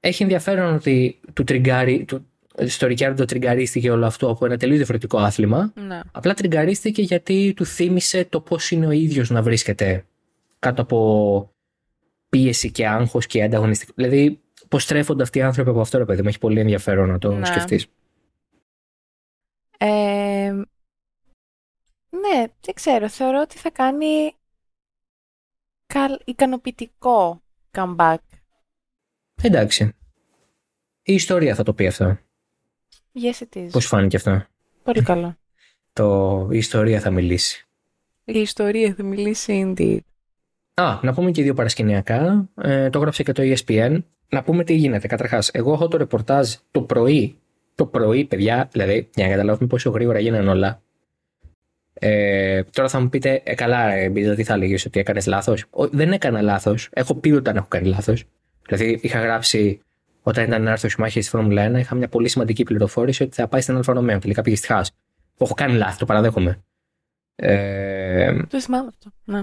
έχει ενδιαφέρον ότι του τριγκάρι, του, στο Ρικιάρντο τριγκαρίστηκε όλο αυτό από ένα τελείως διαφορετικό άθλημα. Ναι. Απλά τριγκαρίστηκε γιατί του θύμισε το πώς είναι ο ίδιος να βρίσκεται κάτω από πίεση και άγχος και ανταγωνιστικό. Δηλαδή, πώς τρέφονται αυτοί οι άνθρωποι από αυτό, ρε παιδί μου. Έχει πολύ ενδιαφέρον να το Ναι. σκεφτείς. Ε, ναι, δεν ξέρω. Θεωρώ ότι θα κάνει καλ, ικανοποιητικό comeback. Εντάξει. Η ιστορία θα το πει αυτό. Yes, it is. Πώς φάνηκε αυτό; Πολύ καλό. Το, η ιστορία θα μιλήσει. Η ιστορία θα μιλήσει indeed. Α, να πούμε και δύο παρασκηνιακά. Ε, το έγραψε και το ESPN. Να πούμε τι γίνεται. Καταρχάς, εγώ έχω το ρεπορτάζ το πρωί. Το πρωί, παιδιά, δηλαδή, για να καταλάβουμε πόσο γρήγορα γίνανε όλα. Ε, τώρα θα μου πείτε, ε, καλά, ε, Μπίζα, τι θα έλεγε, ότι έκανες λάθος; Δεν έκανα λάθος. Έχω πει όταν έχω κάνει λάθος. Δηλαδή, είχα γράψει όταν ήταν να έρθει ο Σουμάχερ στη Φόρμουλα 1, είχα μια πολύ σημαντική πληροφόρηση ότι θα πάει στην Άλφα Ρομέο. Τελικά πήγε στη Χάς. Έχω κάνει λάθη, το παραδέχομαι. Ε, Το θυμάμαι αυτό. Ναι.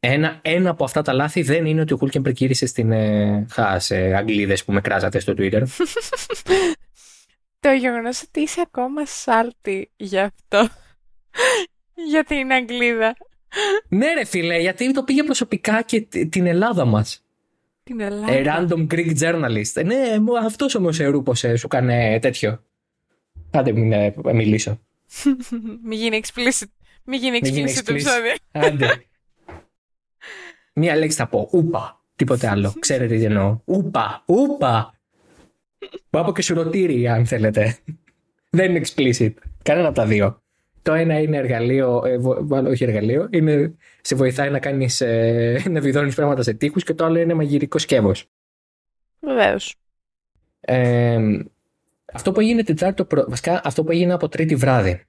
ένα, ένα από αυτά τα λάθη δεν είναι ότι ο Χούλκενμπεργκ γύρισε στην ε, Χάς, ε, Αγγλίδες που με κράζατε στο Twitter. Το γεγονός ότι είσαι ακόμα σάλτη γι' αυτό. για την Αγγλίδα. ναι ρε φίλε, γιατί το πήγε προσωπικά και τ- την Ελλάδα μας. Την Ελλάδα. A random Greek journalist. Ε, ναι, μου- αυτός όμως ε, ρούπωσε, σου έκανε τέτοιο. Άντε μην ε, μιλήσω. Μη γίνει explicit. Μη γίνει Μη γίνει explicit το explicit. επεισόδιο. Άντε. Μία λέξη θα πω. Ούπα. Τίποτε άλλο. Ξέρετε τι εννοώ. Ούπα. Ούπα. Πάω και σουρωτήρι, αν θέλετε. Δεν είναι explicit. Κανένα από τα δύο. Το ένα είναι εργαλείο, ε, βο- μάλλον όχι εργαλείο, είναι, σε βοηθάει να κάνεις, ε, να βιδώνεις πράγματα σε τείχους και το άλλο είναι μαγειρικό σκεύος. Βεβαίως. Ε, αυτό που έγινε Τετάρτη, βασικά αυτό που έγινε από Τρίτη βράδυ,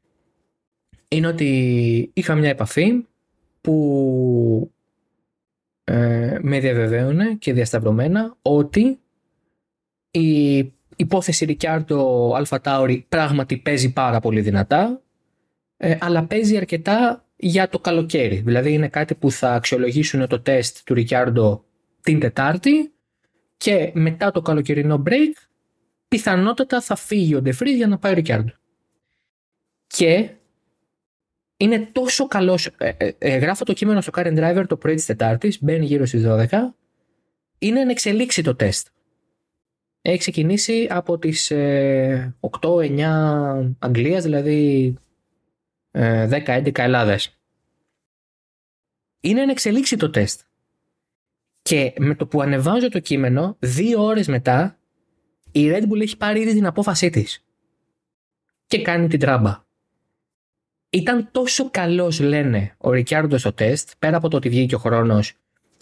είναι ότι είχα μια επαφή που ε, με διαβεβαίωνε και διασταυρωμένα ότι η υπόθεση Ρικιάρτο Αλφα Τάουρι πράγματι παίζει πάρα πολύ δυνατά, ε, αλλά παίζει αρκετά για το καλοκαίρι. Δηλαδή είναι κάτι που θα αξιολογήσουν το τεστ του Ρικιάρντο την Τετάρτη και μετά το καλοκαιρινό break πιθανότατα θα φύγει ο Ντεφρί για να πάει ο Ρικιάρντο. Και είναι τόσο καλός. Ε, ε, ε, γράφω το κείμενο στο Current Driver το πρωί της Τετάρτης, μπαίνει γύρω στις 12. Είναι εν εξελίξει το τεστ. Έχει ξεκινήσει από τις 8-9 Αγγλίας, δηλαδή 10-11 Ελλάδες. Είναι εν εξελίξει το τεστ. Και με το που ανεβάζω το κείμενο, δύο ώρες μετά, η Red Bull έχει πάρει ήδη την απόφασή της. Και κάνει την τράμπα. Ήταν τόσο καλός, λένε, ο Ρικιάρντο στο τεστ, πέρα από το ότι βγήκε ο χρόνος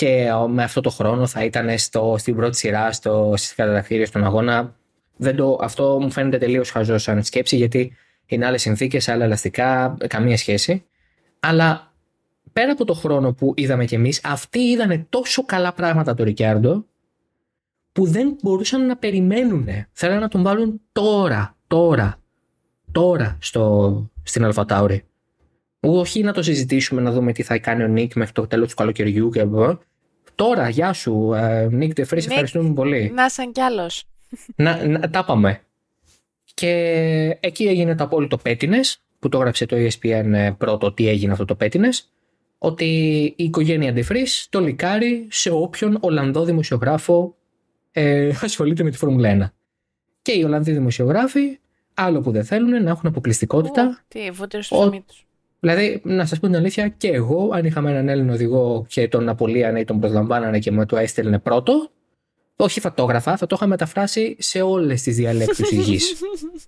και με αυτό το χρόνο θα ήταν στο, στην πρώτη σειρά, στο, στις κατατακτήριες στον αγώνα. Δεν το, αυτό μου φαίνεται τελείως χαζός σαν σκέψη, γιατί είναι άλλες συνθήκες, άλλα ελαστικά, καμία σχέση. Αλλά πέρα από το χρόνο που είδαμε κι εμείς, αυτοί είδανε τόσο καλά πράγματα το Ρικιάρντο, που δεν μπορούσαν να περιμένουν. Θέλανε να τον βάλουν τώρα, τώρα, τώρα στο, στην Αλφατάουρη. Όχι να το συζητήσουμε, να δούμε τι θα κάνει ο Νίκ μέχρι το τέλος του καλοκαιριού και εδώ. Τώρα, γεια σου, ε, Νίκ Τεφρή, ευχαριστούμε πολύ. Να σαν κι άλλος. Να, να, τα πάμε. Και εκεί έγινε το απόλυτο πέτεινε, που το έγραψε το ESPN ε, πρώτο τι έγινε αυτό το πέτεινε, ότι η οικογένεια Ντεφρή το λικάρει σε όποιον Ολλανδό δημοσιογράφο ε, ασχολείται με τη Φόρμουλα 1. Και οι Ολλανδοί δημοσιογράφοι Άλλο που δεν θέλουν να έχουν αποκλειστικότητα. τι, βούτυρο στο ο... Δηλαδή, να σας πω την αλήθεια, και εγώ, αν είχαμε έναν Έλληνο οδηγό και τον απολύανε ή τον προσλαμβάνανε και με το έστελνε πρώτο, όχι φωτόγραφα, θα το είχα μεταφράσει σε όλες τις διαλέκτου τη γης.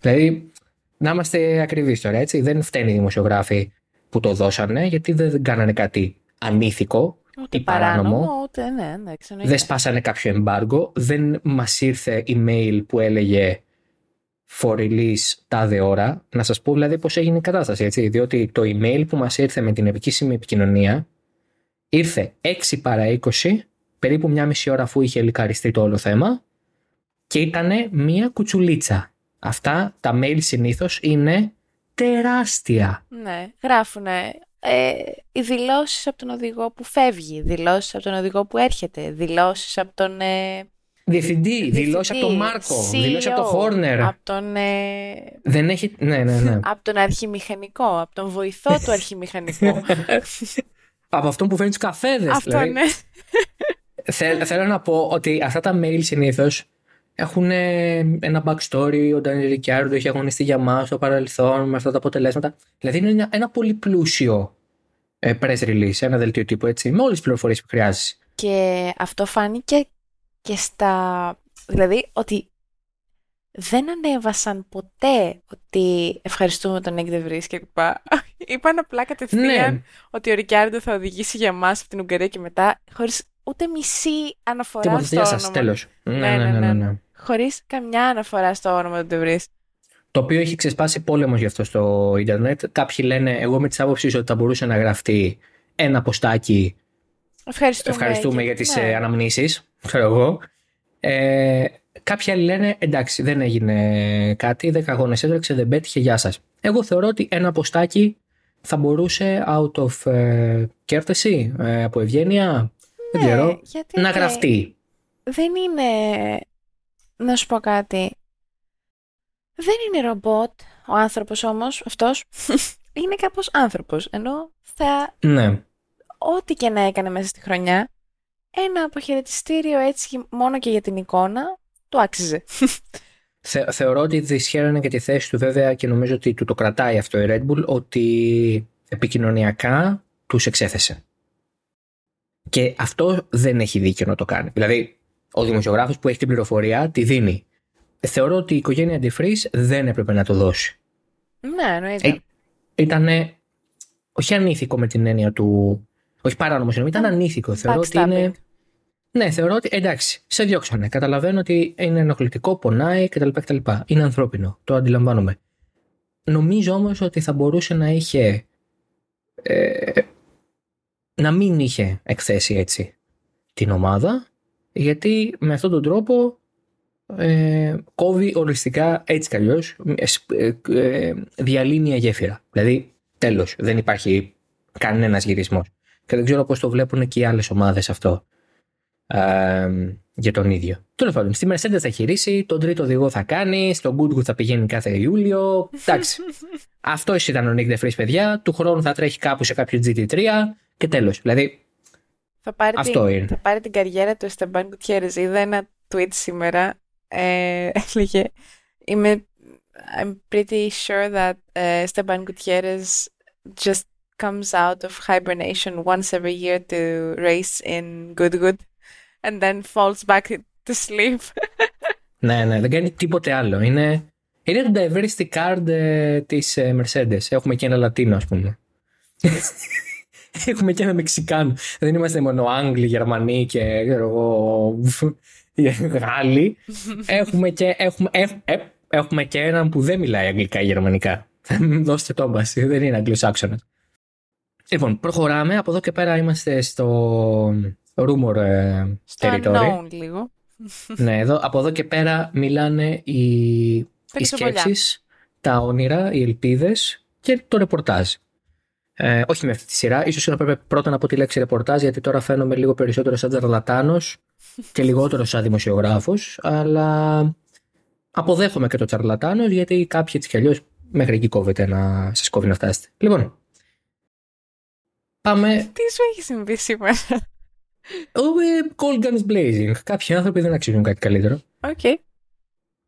δηλαδή, να είμαστε ακριβείς τώρα, έτσι. Δεν φταίνει οι δημοσιογράφοι που το δώσανε, γιατί δεν κάνανε κάτι ανήθικο ούτε ή παράνομο. Ούτε, ναι, ναι, δεν σπάσανε κάποιο εμπάργκο. Δεν μας ήρθε email που έλεγε for release τάδε ώρα. Να σας πω δηλαδή πώς έγινε η κατάσταση, έτσι. Διότι το email που μας ήρθε με την επικίσιμη επικοινωνία ήρθε 6 παρά 20, περίπου μια μισή ώρα αφού είχε λικαριστεί το όλο θέμα και ήταν μία κουτσουλίτσα. Αυτά τα mail συνήθως είναι τεράστια. Ναι, γράφουνε ε, οι δηλώσεις από τον οδηγό που φεύγει, δηλώσεις από τον οδηγό που έρχεται, δηλώσεις από τον ε, Διευθυντή, δηλώσει από τον Μάρκο, CEO, δηλώσει από τον Χόρνερ. Από τον. Ε... Δεν έχει. Ναι, ναι, ναι. από τον αρχιμηχανικό, από τον βοηθό του αρχιμηχανικού. από αυτόν που φέρνει τους καφέδες. Αυτό δηλαδή. ναι. θέλω να πω ότι αυτά τα mail συνήθως έχουν ένα backstory. Ο Ντάνι Ρικιάρντο έχει αγωνιστεί για μας στο παρελθόν με αυτά τα αποτελέσματα. Δηλαδή είναι ένα, ένα πολύ πλούσιο ε, press release, ένα δελτίο τύπου έτσι, με όλες τις πληροφορίες που χρειάζεσαι. Και αυτό φάνηκε και στα... Δηλαδή ότι δεν ανέβασαν ποτέ ότι ευχαριστούμε τον Νίκ Δεβρίς και λοιπά. Είπαν απλά κατευθείαν ναι. ότι ο Ρικιάρντο θα οδηγήσει για μας από την Ουγγαρία και μετά, χωρίς ούτε μισή αναφορά Τίποτα, στο όνομα. Σας, τέλος. Ναι, ναι, ναι, ναι, ναι. Χωρίς καμιά αναφορά στο όνομα του Ντεβρίς. Το οποίο έχει ξεσπάσει πόλεμος γι' αυτό στο ίντερνετ. Κάποιοι λένε, εγώ με τις άποψεις ότι θα μπορούσε να γραφτεί ένα ποστάκι Ευχαριστούμε, Ευχαριστούμε για τις ναι. Ε, αναμνήσεις ξέρω εγώ. Ε, κάποιοι άλλοι λένε εντάξει, δεν έγινε κάτι, 10 αγώνε έτρεξε, δεν πέτυχε, γεια σας. Εγώ θεωρώ ότι ένα ποστάκι θα μπορούσε out of ε, κέρδεση, ε, από ευγένεια, δεν ναι, ξέρω, να γραφτεί. Δεν είναι. Να σου πω κάτι. Δεν είναι ρομπότ ο άνθρωπος όμως, αυτός. είναι κάπως άνθρωπος, ενώ θα... Ναι. Ό,τι και να έκανε μέσα στη χρονιά, ένα αποχαιρετιστήριο έτσι μόνο και για την εικόνα του άξιζε. Θε, θεωρώ ότι δυσχέρανε και τη θέση του βέβαια και νομίζω ότι του το κρατάει αυτό η Red Bull ότι επικοινωνιακά τους εξέθεσε. Και αυτό δεν έχει δίκιο να το κάνει. Δηλαδή, ο δημοσιογράφος που έχει την πληροφορία τη δίνει. Θεωρώ ότι η οικογένεια Αντιφρής δεν έπρεπε να το δώσει. Ναι, εννοείται. Ε, ήταν όχι ανήθικο με την έννοια του όχι παράνομο συγγνώμη, ήταν ανήθικο. Θεωρώ ότι είναι. Ναι, θεωρώ ότι εντάξει, σε διώξανε. Καταλαβαίνω ότι είναι ενοχλητικό, πονάει κτλ. κτλ. Είναι ανθρώπινο. Το αντιλαμβάνομαι. Νομίζω όμως ότι θα μπορούσε να είχε. Ε, να μην είχε εκθέσει έτσι την ομάδα, γιατί με αυτόν τον τρόπο ε, κόβει οριστικά έτσι κι αλλιώς ε, ε, διαλύει μια γέφυρα. Δηλαδή, τέλος, δεν υπάρχει κανένας γυρισμός. Και δεν ξέρω πώς το βλέπουν και οι άλλες ομάδες αυτό για τον ίδιο. Τέλος πάντων, στη Mercedes θα χειρίσει, τον τρίτο οδηγό θα κάνει, στον Goodwood θα πηγαίνει κάθε Ιούλιο. Εντάξει. Αυτό ήταν ο Nick DeFries, παιδιά. Του χρόνου θα τρέχει κάπου σε κάποιο GT3 και τέλος. Δηλαδή. Θα πάρει, αυτό την, είναι. θα πάρει την καριέρα του Esteban Gutierrez. Είδα ένα tweet σήμερα. Ε, έλεγε. Είμαι. I'm pretty sure that uh, Esteban Gutierrez just comes out of hibernation once every year to race in Goodwood and then falls back to sleep. ναι, ναι, δεν κάνει τίποτε άλλο. Είναι, είναι το diversity card ε, της ε, Mercedes. Έχουμε και ένα Λατίνο, ας πούμε. Έχουμε και ένα Μεξικάνο. Δεν είμαστε μόνο Άγγλοι, Γερμανοί και εγώ, Γάλλοι. έχουμε, και, έχουμε, ε, ε, έχουμε και έναν που δεν μιλάει αγγλικά ή γερμανικά. Δώστε το μας, δεν είναι αγγλοσάξονας. Λοιπόν, προχωράμε. Από εδώ και πέρα είμαστε στο rumor ε, Στο territory. unknown λίγο. ναι, εδώ, από εδώ και πέρα μιλάνε οι, οι Περισσοπολιά. σκέψεις, τα όνειρα, οι ελπίδες και το ρεπορτάζ. Ε, όχι με αυτή τη σειρά. Ίσως να πρέπει πρώτα να πω τη λέξη ρεπορτάζ γιατί τώρα φαίνομαι λίγο περισσότερο σαν τσαρλατάνος και λιγότερο σαν δημοσιογράφος αλλά αποδέχομαι και το τσαρλατάνος γιατί κάποιοι έτσι κι αλλιώς μέχρι εκεί κόβεται να σας κόβει να φτάσετε. Λοιπόν, πάμε Τι σου έχει συμβεί σήμερα; Oh, ε, all guns blazing. Κάποιοι άνθρωποι δεν αξίζουν κάτι καλύτερο. Οκ.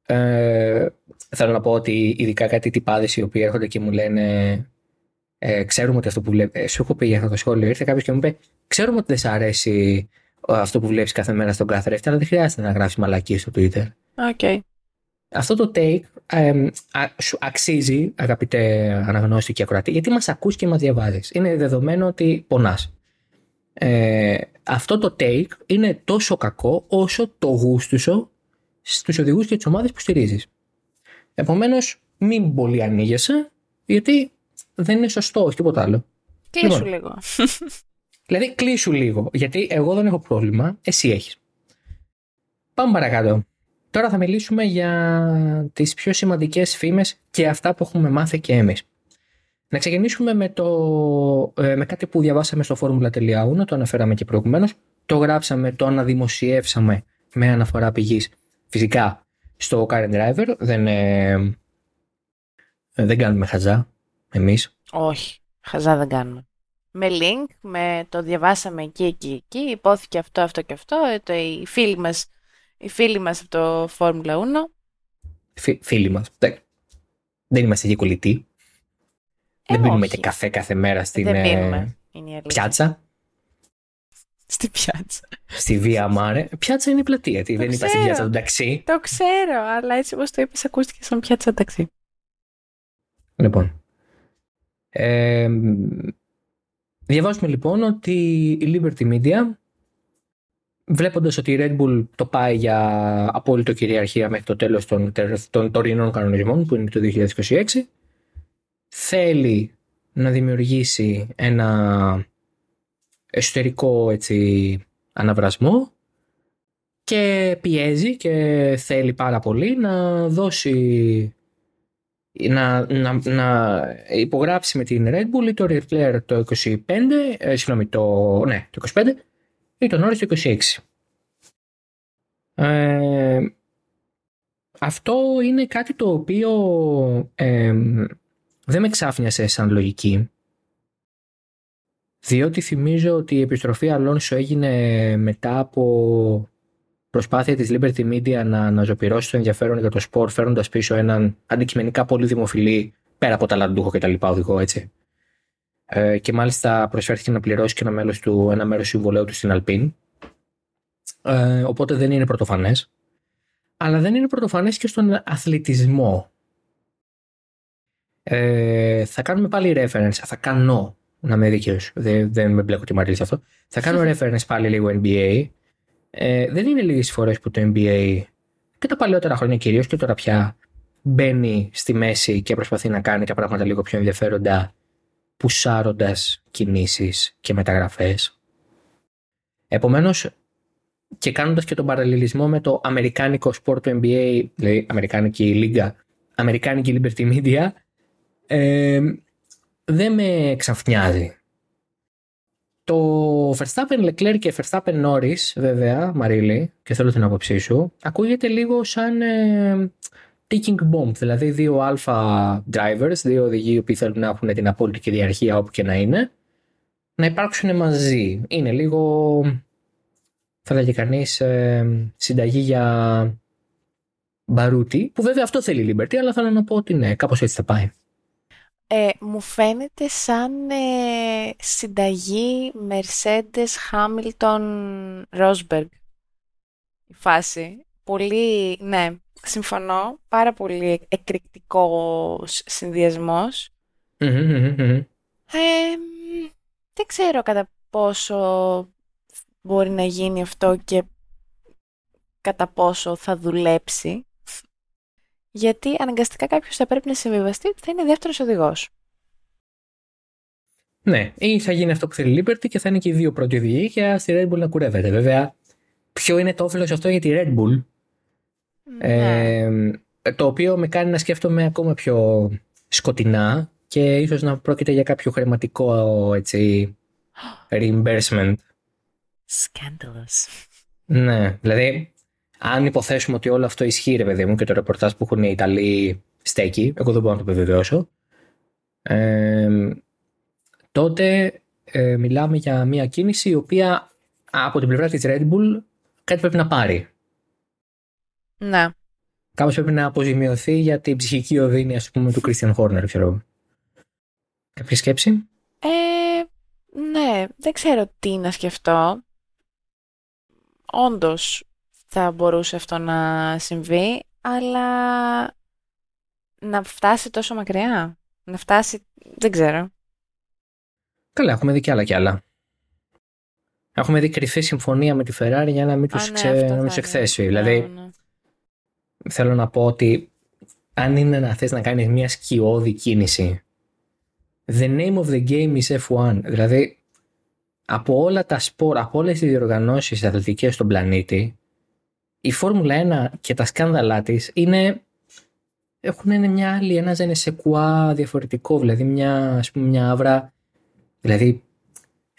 Ε, θέλω να πω ότι ειδικά κάτι τυπάδες οι οποίοι έρχονται και μου λένε ε, ξέρουμε ότι αυτό που βλέπεις. Ε, σου έχω πει για αυτό το σχόλιο. Ήρθε κάποιος και μου είπε: Ξέρουμε ότι δεν σ' αρέσει ε, αυτό που βλέπεις κάθε μέρα στον καθρέφτη, αλλά δεν χρειάζεται να γράφεις μαλακίες στο Twitter. OK. Αυτό το take ε, α, σου αξίζει, αγαπητέ αναγνώστη και ακροατή, γιατί μας ακούς και μας διαβάζεις. Είναι δεδομένο ότι πονάς. Ε, αυτό το take είναι τόσο κακό όσο το γούστο σου στους οδηγούς και τις ομάδες που στηρίζεις. Επομένως, μην πολύ ανοίγεσαι, γιατί δεν είναι σωστό, όχι τίποτα άλλο. Κλείσου Λοιπόν. λίγο. Δηλαδή, κλείσου λίγο, γιατί εγώ δεν έχω πρόβλημα, εσύ έχεις. Πάμε παρακάτω. Τώρα θα μιλήσουμε για τις πιο σημαντικές φήμες και αυτά που έχουμε μάθει και εμείς. Να ξεκινήσουμε με, το, ε, με κάτι που διαβάσαμε στο formula.1, το αναφέραμε και προηγουμένως. Το γράψαμε, το αναδημοσιεύσαμε με αναφορά πηγής φυσικά στο Current Driver. Δεν, ε, ε, δεν κάνουμε χαζά εμείς. Όχι. Χαζά δεν κάνουμε. Με link, με το διαβάσαμε εκεί, εκεί, εκεί, υπόθηκε αυτό, αυτό και αυτό, ε, το, οι φίλοι μας, οι φίλοι μας από το Formula 1. Φι- φίλοι μας. Δεν, δεν είμαστε και κολλητοί. Ε, δεν πίνουμε όχι. και καφέ κάθε μέρα στην δεν ε, πίνουμε. Είναι η αλήθεια. πιάτσα. Στη πιάτσα. Στη Βία Μάρε. Πιάτσα είναι η πλατεία. Τι, δεν είπα στην ξέρω. πιάτσα του ταξί. Το ξέρω, αλλά έτσι όπως το είπες ακούστηκε σαν πιάτσα ταξί. Λοιπόν. Ε, διαβάζουμε λοιπόν ότι η Liberty Media βλέποντας ότι η Red Bull το πάει για απόλυτο κυριαρχία μέχρι το τέλος των, των τωρινών κανονισμών που είναι το 2026 θέλει να δημιουργήσει ένα εσωτερικό έτσι, αναβρασμό και πιέζει και θέλει πάρα πολύ να δώσει να, να, να υπογράψει με την Red Bull ή το Leclerc το 25, ε, συγγνώμη, το, ναι, το 25 ή τον Norris το 26. Ε, αυτό είναι κάτι το οποίο ε, δεν με ξάφνιασε σαν λογική διότι θυμίζω ότι η επιστροφή Αλόνσο έγινε μετά από προσπάθεια της Liberty Media να αναζωπηρώσει το ενδιαφέρον για το σπορ φέρνοντας πίσω έναν αντικειμενικά πολύ δημοφιλή πέρα από ταλαντούχο και τα λοιπά οδηγό έτσι. Ε, και μάλιστα προσφέρθηκε να πληρώσει και ένα, μέλος του, ένα μέρος του συμβολέου του στην Alpine. Ε, οπότε δεν είναι πρωτοφανές. Αλλά δεν είναι πρωτοφανές και στον αθλητισμό. Ε, θα κάνουμε πάλι reference, θα κάνω, να είμαι δίκαιος, δεν, δεν με μπλέκω τη μαρίλη σε αυτό. Θα κάνω reference πάλι λίγο NBA ε, δεν είναι λίγες φορές που το NBA και τα παλαιότερα χρόνια κυρίως και τώρα πια μπαίνει στη μέση και προσπαθεί να κάνει τα πράγματα λίγο πιο ενδιαφέροντα πουσάροντας κινήσεις και μεταγραφές. Επομένως, και κάνοντας και τον παραλληλισμό με το αμερικάνικο σπορ του NBA, δηλαδή αμερικάνικη λίγα, αμερικάνικη Liberty Media, ε, δεν με ξαφνιάζει. Το Verstappen Leclerc και Verstappen Norris, βέβαια, Μαρίλη, και θέλω την άποψή σου, ακούγεται λίγο σαν ε, ticking bomb, δηλαδή δύο αλφα drivers, δύο οδηγοί που θέλουν να έχουν την απόλυτη κυριαρχία όπου και να είναι, να υπάρξουν μαζί. Είναι λίγο, θα λέγει κανείς, ε, συνταγή για μπαρούτι, που βέβαια αυτό θέλει η Liberty, αλλά θέλω να πω ότι ναι, κάπως έτσι θα πάει. Ε, μου φαίνεται σαν ε, συνταγή Mercedes Hamilton Rosberg η φάση. Πολύ, ναι, συμφωνώ. Πάρα πολύ εκρηκτικός συνδυασμός. Mm-hmm, Ε, δεν ξέρω κατά πόσο μπορεί να γίνει αυτό και κατά πόσο θα δουλέψει. Γιατί αναγκαστικά κάποιος θα πρέπει να συμβιβαστεί ότι θα είναι δεύτερος οδηγός. Ναι, ή θα γίνει αυτό που θέλει η Liberty και θα είναι και οι δύο πρώτοι οδηγοί και στη Red Bull να κουρεύεται. Βέβαια, ποιο είναι το όφελος αυτό για τη Red Bull, ε, το οποίο με κάνει να σκέφτομαι ακόμα πιο σκοτεινά και ίσως να πρόκειται για κάποιο χρηματικό έτσι, reimbursement. Scandalous. Ναι, δηλαδή αν υποθέσουμε ότι όλο αυτό ισχύει, ρε παιδί μου, και το ρεπορτάζ που έχουν οι Ιταλοί στέκει, εγώ δεν μπορώ να το επιβεβαιώσω, ε, τότε ε, μιλάμε για μια κίνηση η οποία από την πλευρά της Red Bull κάτι πρέπει να πάρει. Ναι. Κάπως πρέπει να αποζημιωθεί για την ψυχική οδύνη, ας πούμε, του Christian Horner, ξέρω εγώ. Κάποια σκέψη; Ε, ναι, δεν ξέρω τι να σκεφτώ. Όντως θα μπορούσε αυτό να συμβεί, αλλά να φτάσει τόσο μακριά. Να φτάσει, δεν ξέρω. Καλά, έχουμε δει κι άλλα κι άλλα. Έχουμε δει κρυφή συμφωνία με τη Ferrari για να μην τους, Α, ναι, ξε... αυτό να θα μην τους είναι. εκθέσει. Ναι, Δηλαδή, ναι. Θέλω να πω ότι αν είναι να θες να κάνεις μια σκιώδη κίνηση, the name of the game is F1. Δηλαδή, από όλα τα σπορ, από όλες τις διοργανώσεις αθλητικές στον πλανήτη, η Φόρμουλα 1 και τα σκάνδαλά της είναι έχουν είναι μια άλλη, ένας ζενεσεκουά διαφορετικό, δηλαδή μια, ας πούμε, μια άβρα, δηλαδή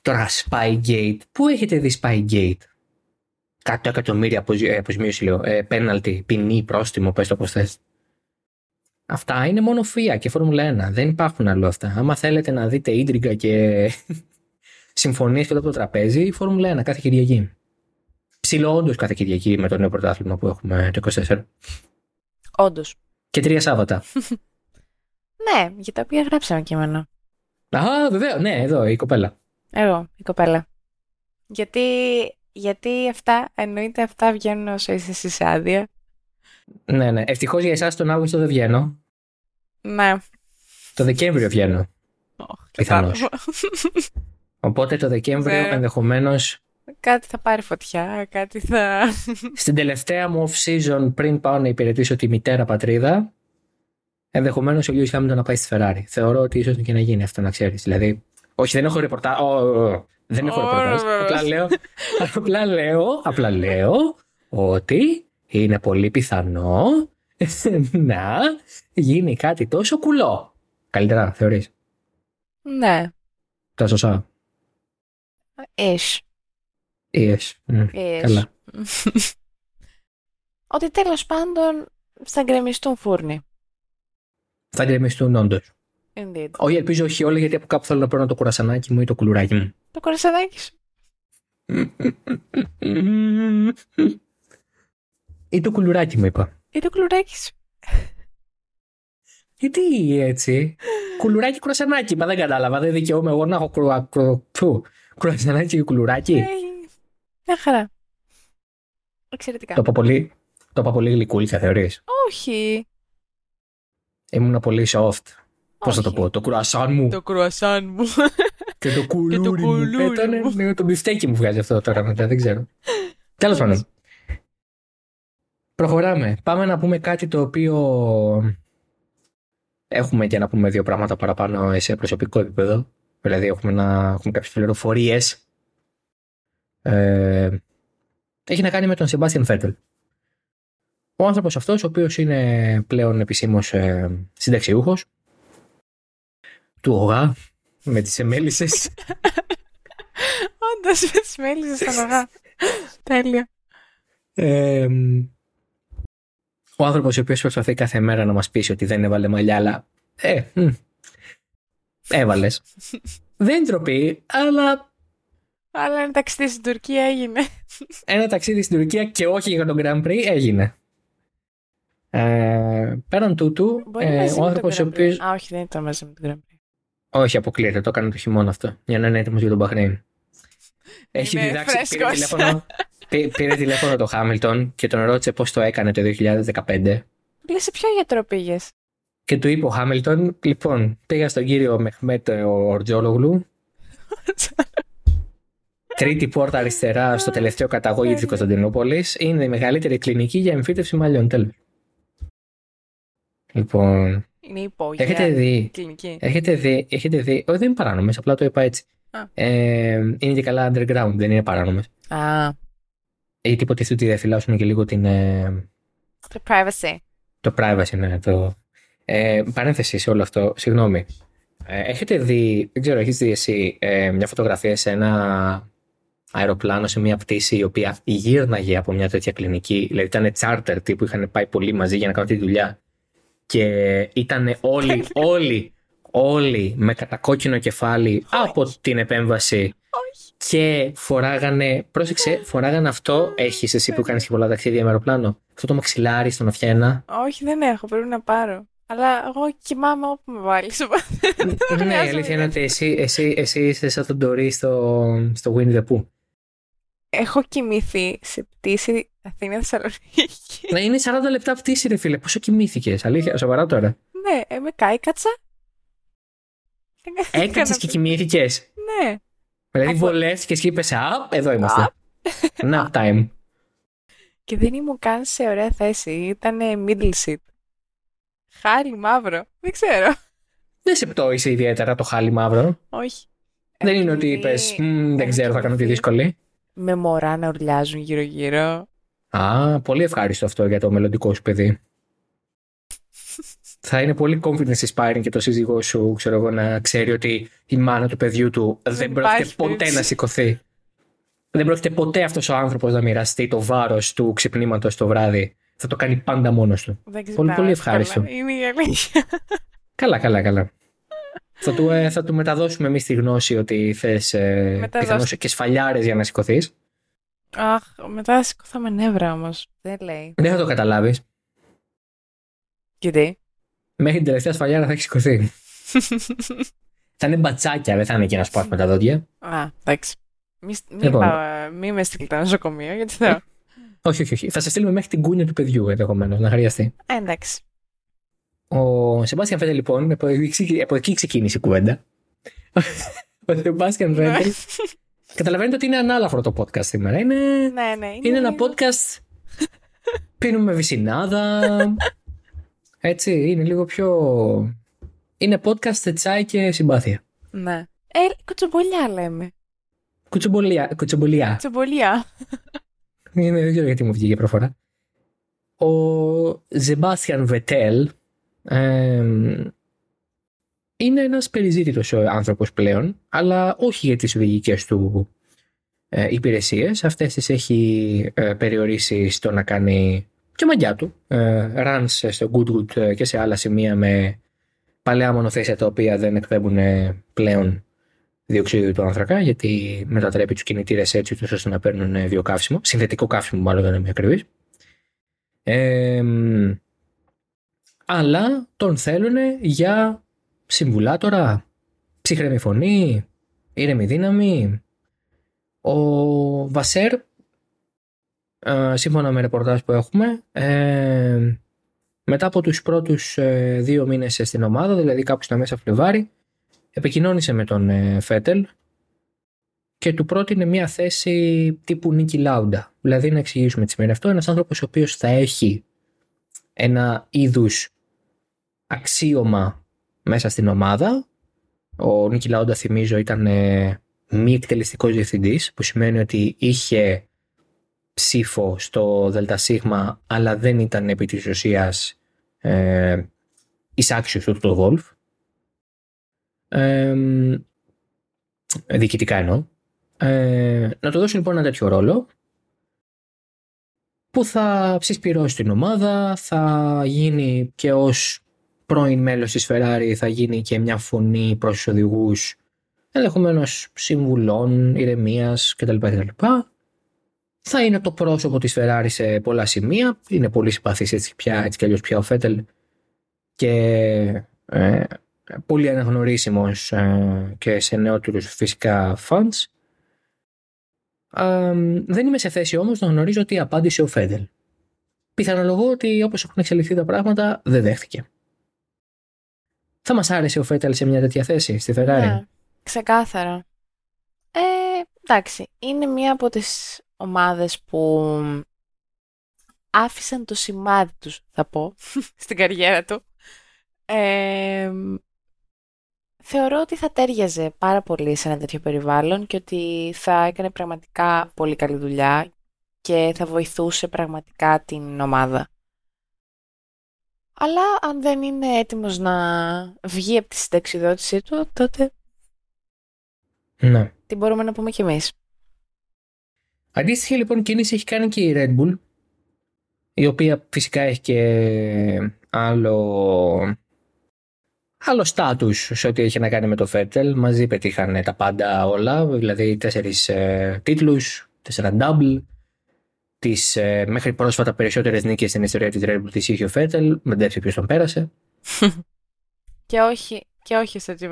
τώρα Spygate, πού έχετε δει Spygate, 100 εκατομμύρια αποζη- ε, αποζημίωση λέω, ε, πέναλτι, ποινή, πρόστιμο, πες το πώς θες. Αυτά είναι μόνο FIA και Φόρμουλα 1, δεν υπάρχουν αλλού αυτά. Άμα θέλετε να δείτε ίντριγκα και συμφωνίες κάτω από το τραπέζι, η Φόρμουλα 1 κάθε Κυριακή. Ψηλό όντως κάθε Κυριακή με το νέο πρωτάθλημα που έχουμε το 24. Όντως. Και τρία Σάββατα. Ναι, για τα οποία γράψαμε κείμενο. Α, βεβαίως, ναι, εδώ η κοπέλα. Εγώ, η κοπέλα. Γιατί, γιατί αυτά, εννοείται αυτά βγαίνουν όσο είσαι εσύ σε άδεια. Ναι, ναι. Ευτυχώς για εσάς τον Αύγουστο δεν βγαίνω. Ναι. Το Δεκέμβριο βγαίνω. Οχ, Πιθανώς. κατάλαβα. Οπότε το Δεκέμβριο Ναι. ενδεχομένως κάτι θα πάρει φωτιά, κάτι θα... στην τελευταία μου off season πριν πάω να υπηρετήσω τη μητέρα πατρίδα, ενδεχομένως ο Λιούι Χάμιλτον να πάει στη Ferrari. Θεωρώ ότι ίσως και να γίνει αυτό, να ξέρεις. Δηλαδή, όχι, δεν έχω ρεπορτάζ. Δεν έχω Ω, ρεπορτάζ. βεβαίως. Απλά λέω, απλά λέω, απλά λέω ότι είναι πολύ πιθανό να γίνει κάτι τόσο κουλό. Καλύτερα, θεωρείς. ναι. Τα σωστά. Ish. Yes. Μμ, Ish. Καλά. Ότι τέλος πάντων θα γκρεμιστούν φούρνοι. Θα γκρεμιστούν όντως. Indeed. Όχι, ελπίζω όχι όλα, γιατί από κάπου θέλω να παίρνω το κουρασανάκι μου ή το κουλουράκι μου. Το κορασανάκι σου. ή το κουλουράκι μου, είπα. Ή το κλουράκι σου. Γιατί έτσι; κουλουράκι, κουρασανάκι. Μα δεν κατάλαβα. Δεν δικαιούμαι εγώ να έχω κρουα, κρου, φου, κουρασανάκι και κουλουράκι. Ε, Μια χαρά. Εξαιρετικά. Το είπα πολύ, το είπα πολύ γλυκούλικα, θεωρείς; Όχι. Ήμουν πολύ soft. Πώς θα το Όχι. πω, το κουρασάν μου Το κρουασάν μου. και το κουλούρι μου. κουλούρι Ε, ήταν, μου. ναι, το μπιφτέκι μου βγάζει αυτό τώρα μετά, δεν ξέρω. Τέλος πάντων. Προχωράμε. Πάμε να πούμε κάτι το οποίο έχουμε και να πούμε δύο πράγματα παραπάνω σε προσωπικό επίπεδο. Δηλαδή έχουμε, να, έχουμε κάποιες πληροφορίες. Ε, έχει να κάνει με τον Σεμπάστιαν Φέτελ. Ο άνθρωπος αυτός, ο οποίος είναι πλέον επισήμως ε, συνταξιούχος του ΟΓΑ με τις εμέλισσες. Όντως με τις εμέλισσες στον ΟΓΑ. Τέλεια. Ε, ο άνθρωπος ο οποίος προσπαθεί κάθε μέρα να μας πείσει ότι δεν έβαλε μαλλιά, αλλά. Ε, έβαλες. δεν τροπή, αλλά. Αλλά ένα ταξίδι στην Τουρκία έγινε. Ένα ταξίδι στην Τουρκία και όχι για τον Grand Prix έγινε. Ε, πέραν τούτου, ε, ο άνθρωπος ο οποίο. Α, όχι, δεν ήταν μαζί με τον Grand Prix. Όχι, αποκλείεται. Το έκανε το χειμώνα αυτό. Για να είναι έτοιμος για τον Μπαχρέιν. Έχει διδάξει. Πήρε τηλέφωνο, πήρε τηλέφωνο το Χάμιλτον και τον ρώτησε πώς το έκανε το 2015. Λέει σε ποιο γιατρό πήγες; Και του είπε ο Χάμιλτον, λοιπόν, πήγα στον κύριο Μεχμέτ Ορτζόλογλου. Τρίτη πόρτα αριστερά στο τελευταίο καταγόγι της Κωνσταντινούπολης. Είναι η μεγαλύτερη κλινική για εμφύτευση μαλλιών. Τέλο. Λοιπόν. Είναι υπόγεια. Έχετε δει. Κλινική. Έχετε δει. Έχετε δει. Όχι, δεν είναι παράνομες, απλά το είπα έτσι. Ε, είναι και καλά underground, δεν είναι παράνομες. Α. Γιατί υποτίθεται ότι διαφυλάσσουν και λίγο την. Ε, το privacy. Το privacy, ναι. Το... Ε, παρένθεση σε όλο αυτό, συγγνώμη. Ε, έχετε δει, δεν ξέρω, έχεις δει εσύ ε, μια φωτογραφία σε ένα αεροπλάνο, σε μια πτήση η οποία γύρναγε από μια τέτοια κλινική, δηλαδή ήταν charter που είχαν πάει πολύ μαζί για να κάνουν τη δουλειά και ήταν όλοι, όλοι, όλοι με κατακόκκινο κεφάλι από την επέμβαση και φοράγανε, πρόσεξε, φοράγανε αυτό, έχεις εσύ που κάνεις και πολλά ταξίδια με αεροπλάνο, αυτό το μαξιλάρι στον Οφιένα. Όχι, δεν έχω, πρέπει να πάρω. Αλλά εγώ κοιμάμαι όπου με βάλει. ναι, η αλήθεια είναι ότι εσύ, εσύ, εσύ είσαι σαν τον Ντορί στο, στο Winnie the Pooh. Έχω κοιμηθεί σε πτήση Αθήνας Θεσσαλονίκης. Ναι, είναι 40 λεπτά πτήση, ρε φίλε. Πόσο κοιμήθηκες, αλήθεια, σοβαρά τώρα. Ναι, ε, με κάηκατσα. Έκατσες και κοιμήθηκες; Ναι. Δηλαδή Από... βολεύτηκες και είπες, Α, εδώ είμαστε. Nap time. Και δεν ήμουν καν σε ωραία θέση. Ήταν middle seat. Χάλι μαύρο. Δεν ξέρω. Δεν σε πτώησε ιδιαίτερα το χάλι μαύρο. Όχι. Δεν είναι ότι είπες, δεν ξέρω, θα κάνω τη δύσκολη. Με μωρά να ουρλιάζουν γύρω-γύρω. Α, πολύ ευχάριστο αυτό για το μελλοντικό σου παιδί. θα είναι πολύ confidence inspiring και το σύζυγό σου, ξέρω εγώ, να ξέρει ότι η μάνα του παιδιού του δεν πρόκειται ποτέ να σηκωθεί. Δεν πρόκειται ποτέ αυτός ο άνθρωπος να μοιραστεί το βάρος του ξυπνήματος το βράδυ. Θα το κάνει πάντα μόνος του. πολύ, πολύ ευχάριστο. Καλά. Είναι η αλήθεια. καλά, καλά, καλά. Θα, του, ε, θα του μεταδώσουμε εμείς τη γνώση ότι θες ε, πιθανώς και σφαλιάρες για να σηκωθείς. Αχ, μετά σηκωθάμε νεύρα όμως. Δεν λέει. Δεν θα το καταλάβεις. Γιατί; Μέχρι την τελευταία σφαλιάρα θα έχει σηκωθεί. θα είναι μπατσάκια, δεν θα είναι εκεί να σπάσουμε τα δόντια. Α, εντάξει. Μη, μη, λοιπόν. μη με στείλετε νοσοκομείο, γιατί θέλω. όχι, όχι, όχι. Θα σε στείλουμε μέχρι την κούνια του παιδιού ενδεχομένως να χρειαστεί. Ε, εντάξει. Ο Σεμπάστιαν Φέτελ, λοιπόν, από εκεί ξεκίνησε η κουβέντα. Ο Σεμπάστιαν ναι. Φέτελ. Καταλαβαίνετε ότι είναι ανάλαφρο το podcast σήμερα. Είναι, ναι, ναι, είναι, είναι ένα podcast. Πίνουμε βυσινάδα. Έτσι, είναι λίγο πιο. Είναι podcast τσάι και συμπάθεια. Ναι. Ε, κουτσομπολιά λέμε. Κουτσομπολιά. Κουτσομπολιά. Κουτσομπολιά. Είναι, δεν ξέρω γιατί μου βγήκε προφορά. Ο Ζεμπάστιαν Βετέλ είναι ένας περιζήτητος άνθρωπος πλέον, αλλά όχι για τις οδηγικές του ε, υπηρεσίες. Αυτές τις έχει ε, περιορίσει στο να κάνει και μαγιά του. Ε, runs στο Goodwood ε, και σε άλλα σημεία με παλαιά μονοθέσια τα οποία δεν εκπέμπουν πλέον διοξείδιο του άνθρακα, γιατί μετατρέπει τους κινητήρες έτσι ώστε να παίρνουν βιοκαύσιμο. Συνθετικό καύσιμο, μάλλον δεν είμαι ακριβής. Ε, αλλά τον θέλουν για συμβουλάτορα, ψυχρέμη φωνή, ήρεμη δύναμη. Ο Βασέρ, ε, σύμφωνα με ρεπορτάζ που έχουμε, ε, μετά από τους πρώτους ε, δύο μήνες στην ομάδα, δηλαδή κάπου στα μέσα Φλεβάρι, επικοινώνησε με τον Φέτελ και και του πρότεινε μια θέση τύπου Νίκη Λάουντα. Δηλαδή, να εξηγήσουμε τι σημαίνει αυτό. Ένας άνθρωπος ο οποίος θα έχει ένα είδους αξίωμα μέσα στην ομάδα. Ο Νίκη Λάουντα, θυμίζω, ήταν ε, μη εκτελεστικός διευθυντής, που σημαίνει ότι είχε ψήφο στο ΔΣ, αλλά δεν ήταν επί της ουσίας ε, εισάξιος του το Wolf. Ε, διοικητικά εννοώ. Ε, να του δώσουν λοιπόν ένα τέτοιο ρόλο που θα συσπηρώσει την ομάδα, θα γίνει και ως πρώην μέλος της Ferrari θα γίνει και μια φωνή προς τους οδηγούς ενδεχομένως συμβουλών, ηρεμίας κτλ. κτλ. Θα είναι το πρόσωπο της Ferrari σε πολλά σημεία. Είναι πολύ συμπαθής έτσι, πια, έτσι κι αλλιώς πια ο Φέτελ και ε, πολύ αναγνωρίσιμος ε, και σε νεότερους φυσικά fans. Ε, δεν είμαι σε θέση όμως να γνωρίζω τι απάντησε ο Φέντελ. Πιθανολογώ ότι όπως έχουν εξελιχθεί τα πράγματα δεν δέχτηκε. Θα μας άρεσε ο Φέτελ σε μια τέτοια θέση στη Ferrari. Ναι, ξεκάθαρα. Ε, εντάξει, είναι μία από τις ομάδες που άφησαν το σημάδι τους, θα πω, στην καριέρα του. Ε, θεωρώ ότι θα τέριαζε πάρα πολύ σε ένα τέτοιο περιβάλλον και ότι θα έκανε πραγματικά πολύ καλή δουλειά και θα βοηθούσε πραγματικά την ομάδα. Αλλά αν δεν είναι έτοιμος να βγει από τη συνταξιδότησή του, τότε ναι. τι μπορούμε να πούμε κι εμείς. Αντίστοιχη λοιπόν κίνηση έχει κάνει και η Red Bull, η οποία φυσικά έχει και άλλο άλλο στάτου σε ό,τι έχει να κάνει με το Φέτελ. Μαζί πετύχαν τα πάντα όλα, δηλαδή τέσσερις ε, τίτλους, τέσσερα double. Τις ε, μέχρι πρόσφατα περισσότερες νίκες στην ιστορία της Red Bull της είχε ο Φέτελ. Μεντέψε ποιος τον πέρασε. και όχι, και όχι στο τι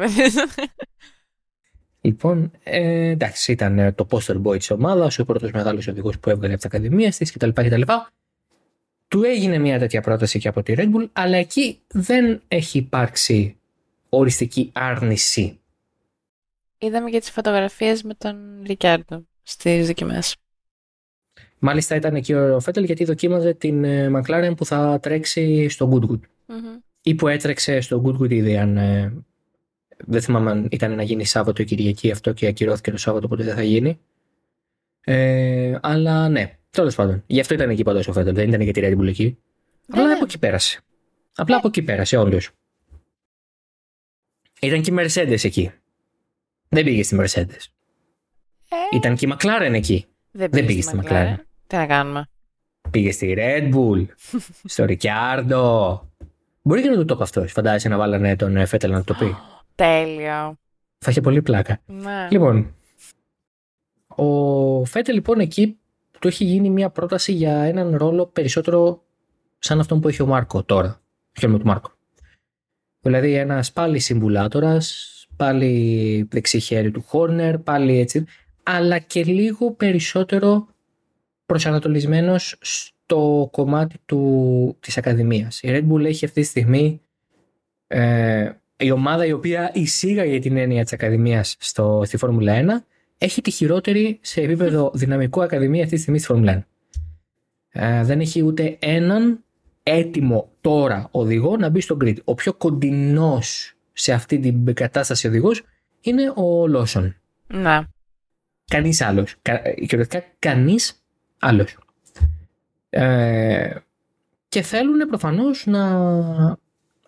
Λοιπόν, ε, εντάξει, ήταν ε, το poster boy της ομάδας, ο πρώτος μεγάλος οδηγός που έβγαλε από τα ακαδημία της κτλ, κτλ. Του έγινε μια τέτοια πρόταση και από τη Red Bull, αλλά εκεί δεν έχει υπάρξει οριστική άρνηση. Είδαμε και τις φωτογραφίες με τον Ρικιάρντο στις δοκιμές. Μάλιστα ήταν εκεί ο Φέτελ γιατί δοκίμαζε την McLaren που θα τρέξει στο Goodwood. mm Ή που έτρεξε στο Goodwood ήδη αν... Ε, δεν θυμάμαι αν ήταν να γίνει Σάββατο ή Κυριακή αυτό και ακυρώθηκε το Σάββατο οπότε δεν θα γίνει. Ε, αλλά ναι, τέλος πάντων. Γι' αυτό ήταν εκεί παντός ο Φέτελ, δεν ήταν για τη Red Bull εκεί. Απλά από εκεί πέρασε. Απλά από εκεί πέρασε όντως. Ήταν και η Mercedes εκεί. Δεν πήγε στη Mercedes. Ε... Ήταν και η McLaren εκεί. Δεν πήγε, Δεν πήγε στη McLaren. Τι να κάνουμε; Πήγε στη Red Bull, στο Ricciardo. Μπορεί και να το το πει αυτός. Φαντάζεσαι να βάλανε τον Φέτελ να το πει. Τέλειο. Θα είχε πολύ πλάκα. Ναι. Λοιπόν, ο Φέτελ λοιπόν εκεί του έχει γίνει μια πρόταση για έναν ρόλο περισσότερο σαν αυτόν που έχει ο Μάρκο τώρα. Χαίρομαι του Μάρκο. Δηλαδή ένας πάλι συμβουλάτορας, πάλι δεξί χέρι του Χόρνερ, πάλι έτσι, αλλά και λίγο περισσότερο προσανατολισμένος στο κομμάτι του, της Ακαδημίας. Η Red Bull έχει αυτή τη στιγμή ε, η ομάδα η οποία εισήγαγε την έννοια της Ακαδημίας στο, στη Φόρμουλα 1 έχει τη χειρότερη σε επίπεδο δυναμικού Ακαδημία αυτή τη στιγμή στη Φόρμουλα 1. Ε, δεν έχει ούτε έναν έτοιμο τώρα οδηγό να μπει στο grid. Ο πιο κοντινός σε αυτή την κατάσταση οδηγός είναι ο Λόσον. Ναι. Κανείς άλλος. Κυριολεκτικά κανείς άλλο. Ε, και θέλουν προφανώς να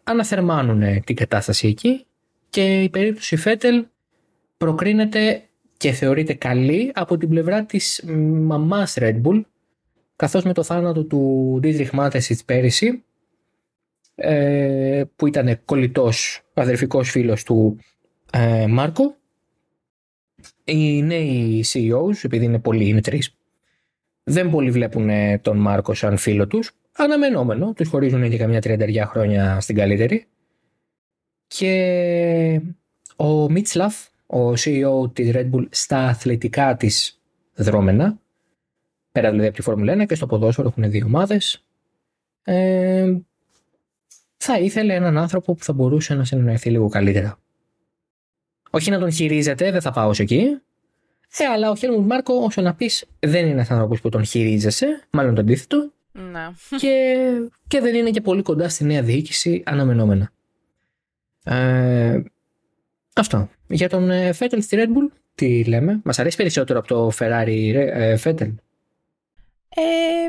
αναθερμάνουν την κατάσταση εκεί και η περίπτωση Φέτελ προκρίνεται και θεωρείται καλή από την πλευρά της μαμάς Red Bull καθώς με το θάνατο του Dietrich Mateschitz πέρυσι ε, που ήταν κολλητός αδερφικός φίλος του ε, Μάρκο οι νέοι CEOs επειδή είναι πολλοί, είναι τρεις δεν πολύ βλέπουν τον Μάρκο σαν φίλο τους. Αναμενόμενο, τους χωρίζουν και καμιά τριανταριά χρόνια στην καλύτερη. Και ο Μίτσλαφ ο CEO της Red Bull στα αθλητικά της δρόμενα πέρα δηλαδή από τη Φόρμουλα 1 και στο ποδόσφαιρο έχουν δύο ομάδες ε, θα ήθελε έναν άνθρωπο που θα μπορούσε να συνεννοηθεί λίγο καλύτερα. Όχι να τον χειρίζεται, δεν θα πάω σε εκεί, Ε, αλλά ο Χέλμουντ Μάρκο, όσο να πεις, δεν είναι ένας άνθρωπος που τον χειρίζεσαι, μάλλον το αντίθετο. Ναι. και, και δεν είναι και πολύ κοντά στη νέα διοίκηση αναμενόμενα. Ε, αυτό. Για τον ε, Φέτελ στη Red Bull, τι λέμε; Μας αρέσει περισσότερο από το Ferrari ε, Φέτελ; Ε,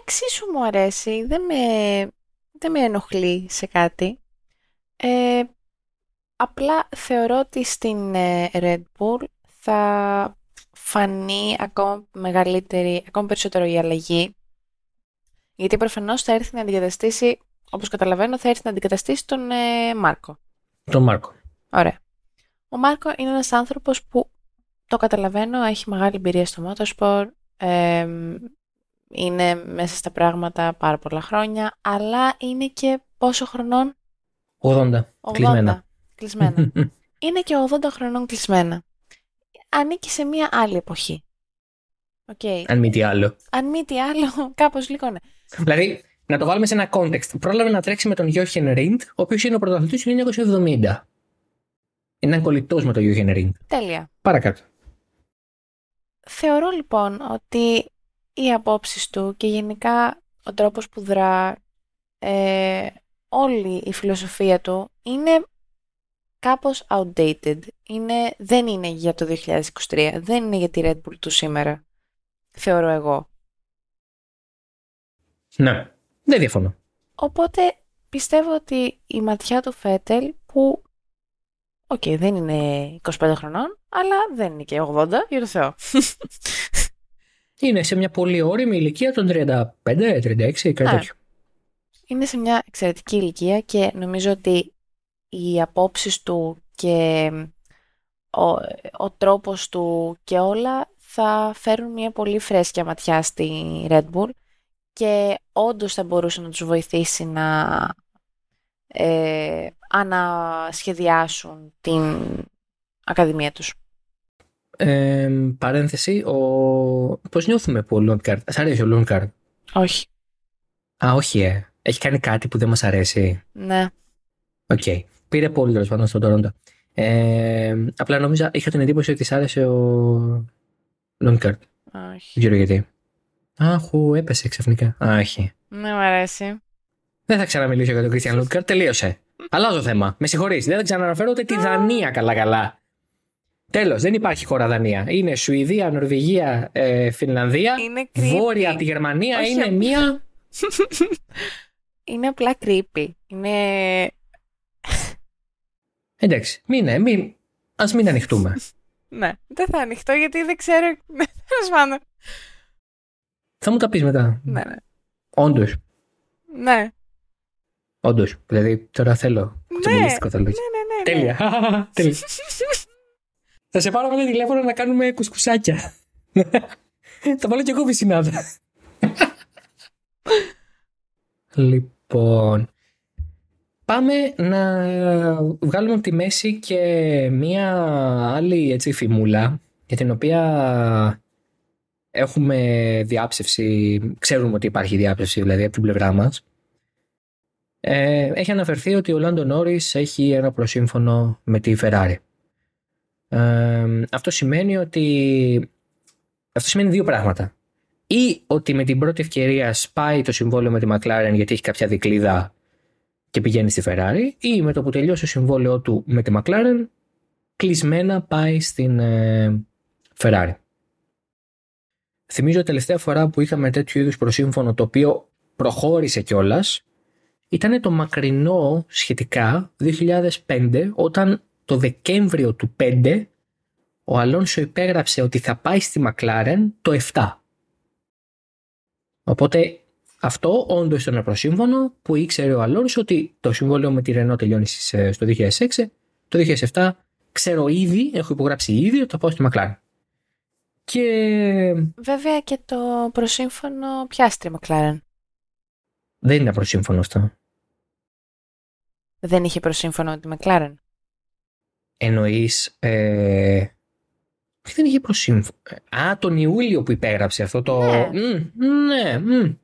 εξίσου μου αρέσει. Δεν με, δεν με ενοχλεί σε κάτι. Ε, απλά θεωρώ ότι στην ε, Red Bull θα φανεί ακόμα μεγαλύτερη, ακόμα περισσότερο η αλλαγή. Γιατί προφανώς θα έρθει να αντικαταστήσει, όπως καταλαβαίνω, θα έρθει να αντικαταστήσει τον ε, Μάρκο. Τον Μάρκο. Ωραία. Ο Μάρκο είναι ένας άνθρωπος που, το καταλαβαίνω, έχει μεγάλη εμπειρία στο motorsport, ε, είναι μέσα στα πράγματα πάρα πολλά χρόνια, αλλά είναι και πόσο χρονών; 80. 80. Κλεισμένα. Κλεισμένα. είναι και 80 χρονών κλεισμένα. Ανήκει σε μια άλλη εποχή. Okay. Αν μη τι άλλο. Αν μη τι άλλο, κάπως λίγο ναι. Δηλαδή, να το βάλουμε σε ένα context. Πρόλαβε να τρέξει με τον Γιώχεν Ριντ, ο οποίος είναι ο πρωταθλητής του 1970. Είναι κολλητός με τον Γιώχεν Ριντ. Τέλεια. Παρακάτω. Θεωρώ λοιπόν ότι οι απόψεις του και γενικά ο τρόπος που δρά, ε, όλη η φιλοσοφία του είναι κάπως outdated. Είναι, δεν είναι για το 2023, δεν είναι για τη Red Bull του σήμερα. Θεωρώ εγώ. Ναι, δεν διαφωνώ. Οπότε πιστεύω ότι η ματιά του Φέτελ που Οκ, δεν είναι 25 χρονών, αλλά δεν είναι και 80, για το Θεό. Είναι σε μια πολύ όρημη ηλικία των 35, 36, κάτι Ναι. τέτοιο. Είναι σε μια εξαιρετική ηλικία και νομίζω ότι οι απόψεις του και ο, ο τρόπος του και όλα θα φέρουν μια πολύ φρέσκια ματιά στη Red Bull και όντως θα μπορούσε να τους βοηθήσει να ε, ανασχεδιάσουν την Ακαδημία τους. Ε, παρένθεση, ο... πώς νιώθουμε που ο Lundgaard. Σ' αρέσει ο Lundgaard. Όχι. Α, όχι, ε. Έχει κάνει κάτι που δεν μας αρέσει. Ναι. Οκ. Πήρε pole τέλος πάντων στον Τόροντο. Ε, απλά νόμιζα, είχα την εντύπωση ότι της άρεσε ο Lundgaard. Όχι. Δεν ξέρω γιατί. Αχου, έπεσε ξαφνικά. Α, όχι. Ναι, μου αρέσει. Δεν θα ξαναμιλήσω για τον Christian Lundgaard. Τελείωσε. Αλλάζω θέμα. Με συγχωρείς. Δεν θα ξαναναφέρω ούτε τη Δανία καλά-καλά. Τέλος, δεν υπάρχει χώρα Δανία. Είναι Σουηδία, Νορβηγία, ε, Φινλανδία. Είναι creepy. Βόρεια από τη Γερμανία Όχι, είναι απλά. μία. Είναι απλά creepy. Είναι... Εντάξει, μην, ε, μην, ας μην ανοιχτούμε. Ναι, δεν θα ανοιχτώ γιατί δεν ξέρω... Τέλος πάντων. θα μου τα πεις μετά. Ναι, ναι. Όντως, Ναι. όντως. Δηλαδή, τώρα θέλω. Κουτσομπολίστικο θέλω. Ναι, ναι, ναι. Τέλεια. Τέλεια. θα σε πάρω με τηλέφωνο να κάνουμε κουσκουσάκια. θα βάλω κι εγώ βυσινάδα. λοιπόν, πάμε να βγάλουμε από τη μέση και μία άλλη έτσι φημούλα για την οποία έχουμε διάψευση, ξέρουμε ότι υπάρχει διάψευση δηλαδή από την πλευρά μας. Ε, έχει αναφερθεί ότι ο Λάντο Νόρις έχει ένα προσύμφωνο με τη Ferrari. Ε, αυτό σημαίνει ότι αυτό σημαίνει δύο πράγματα. Ή ότι με την πρώτη ευκαιρία σπάει το συμβόλαιο με τη McLaren γιατί έχει κάποια δικλίδα και πηγαίνει στη Ferrari ή με το που τελειώσει το συμβόλαιο του με τη McLaren κλεισμένα πάει στην ε, Ferrari. Θυμίζω τελευταία φορά που είχαμε τέτοιου είδους προσύμφωνο το οποίο προχώρησε κιόλας. ήταν το μακρινό σχετικά 2005 όταν το Δεκέμβριο του 5 ο Αλόνσο υπέγραψε ότι θα πάει στη McLaren το 7. Οπότε αυτό όντως ήταν ένα προσύμφωνο που ήξερε ο Αλόνσο ότι το συμβόλαιο με τη Renault τελειώνει στις, ε, στο 2006. Το 2007 ξέρω ήδη, έχω υπογράψει ήδη ότι θα πάω στη McLaren. Και Βέβαια και το προσύμφωνο Piastri McLaren; δεν είναι προσύμφωνο αυτό. Δεν είχε προσύμφωνο τη McLaren; Εννοείς. Ε... όχι, δεν είχε προσύμφωνο. Α, τον Ιούλιο που υπέγραψε αυτό το. Ναι. Μμ, ναι, μμ.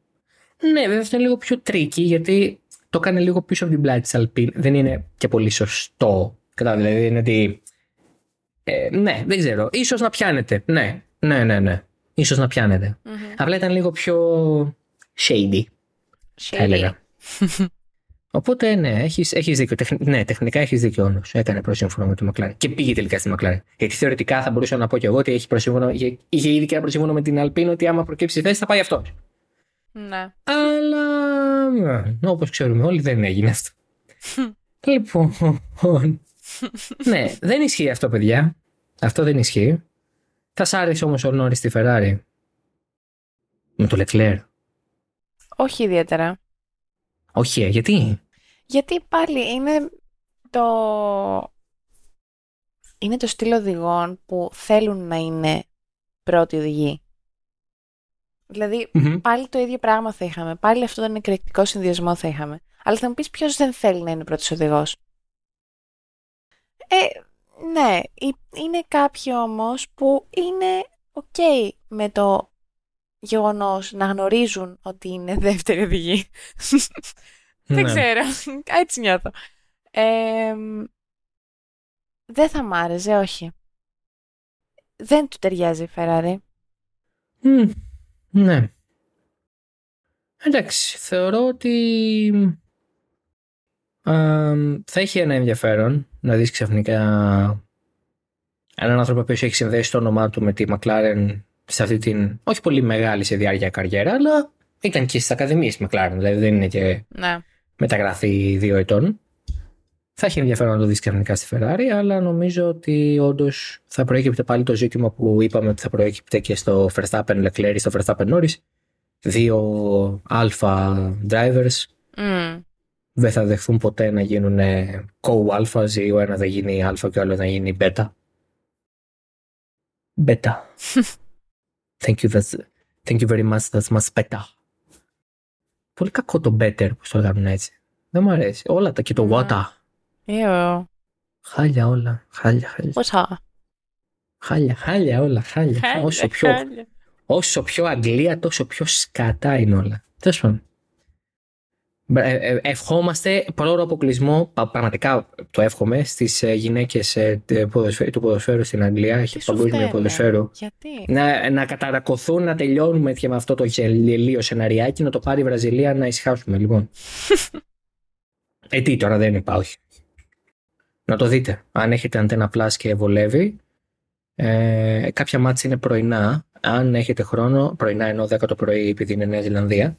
Ναι, βέβαια αυτό είναι λίγο πιο tricky γιατί το έκανε λίγο πίσω από την πλάτη της Αλπίν. Δεν είναι και πολύ σωστό. Κατάλαβες, δηλαδή είναι ότι Ε, ναι, δεν ξέρω. Ίσως να πιάνετε. Ναι, ναι, ναι, ναι. Ίσως να πιάνετε. Απλά ήταν λίγο πιο shady, θα έλεγα. Οπότε ναι, έχεις, έχεις δίκιο. Τεχ, ναι, τεχνικά έχεις δίκιο όντως. Έκανε προσύμφωνο με τη McLaren. Και πήγε τελικά στη McLaren. Γιατί θεωρητικά θα μπορούσα να πω και εγώ ότι έχει προσύμφωνο, είχε, είχε ήδη και ένα προσύμφωνο με την Alpine ότι άμα προκύψει θέση θα πάει αυτός. Ναι. Αλλά ναι, όπως ξέρουμε όλοι δεν έγινε αυτό. λοιπόν. ναι, δεν ισχύει αυτό, παιδιά. Αυτό δεν ισχύει. Θα σ' άρεσε όμως ο Νόρις στη Ferrari; Με το Leclerc. Όχι ιδιαίτερα. Όχι, ε, γιατί; Γιατί πάλι είναι το... Είναι το στυλ οδηγών που θέλουν να είναι πρώτοι οδηγοί. Δηλαδή, Μμμ. πάλι το ίδιο πράγμα θα είχαμε. Πάλι αυτό τον εκρηκτικό συνδυασμό θα είχαμε. Αλλά θα μου πεις ποιος δεν θέλει να είναι πρώτος οδηγός. Ε, ναι. η- Είναι κάποιοι όμως που είναι ok με το γεγονός να γνωρίζουν ότι είναι δεύτερη οδηγή. Δεν Ναι. ξέρω. Έτσι νιώθω. Ε, δεν θα μ' άρεσε, όχι. Δεν του ταιριάζει η Ferrari. Μμ, ναι. Εντάξει, θεωρώ ότι αμ, θα έχει ένα ενδιαφέρον να δεις ξαφνικά έναν άνθρωπο που έχει συνδέσει το όνομά του με τη McLaren σε αυτή την όχι πολύ μεγάλη σε διάρκεια καριέρα, αλλά ήταν και στις ακαδημίες της McLaren, δηλαδή δεν είναι και Ναι. μεταγραφή δύο ετών. Θα έχει ενδιαφέρον να το δεις ξαφνικά στη Ferrari, αλλά νομίζω ότι όντως θα προέκυπτε πάλι το ζήτημα που είπαμε ότι θα προέκυπτε και στο Verstappen Leclerc ή στο Verstappen Norris. Δύο αλφα drivers Μμ. δεν θα δεχθούν ποτέ να γίνουν co-alphas ή ο ένα θα γίνει αλφα και ο άλλο να γίνει beta. Beta. Thank you, that's, thank you very much, that's much better. Πολύ κακό το better που το κάνουν έτσι. Δεν μου αρέσει. Όλα τα και το Ναι. water. Ιω. Χάλια όλα. Χάλια, χάλια. Πόσα. Χάλια, χάλια όλα. Χάλια. όσο, πιο, όσο πιο Αγγλία, τόσο πιο σκατά είναι όλα. Τέλος πάντων. Ε, ε, ευχόμαστε πρόωρο αποκλεισμό, πα- πραγματικά το εύχομαι, στις ε, γυναίκες ε, τε- ποδοσφαι- του ποδοσφαίρου στην Αγγλία, έχει Τι σου παγκόσμιο φταίνε; ποδοσφαίρου. Γιατί; Να, να καταρακωθούν, να τελειώνουμε και με αυτό το γελίο σεναριάκι, να το πάρει η Βραζιλία να ησυχάσουμε, λοιπόν. ε, τι τώρα δεν είπα, όχι. Να το δείτε. Αν έχετε αντένα Plus και βολεύει, ε, κάποια μάτια είναι πρωινά. Αν έχετε χρόνο, πρωινά ενώ 10 το πρωί επειδή είναι Νέα Ζηλανδία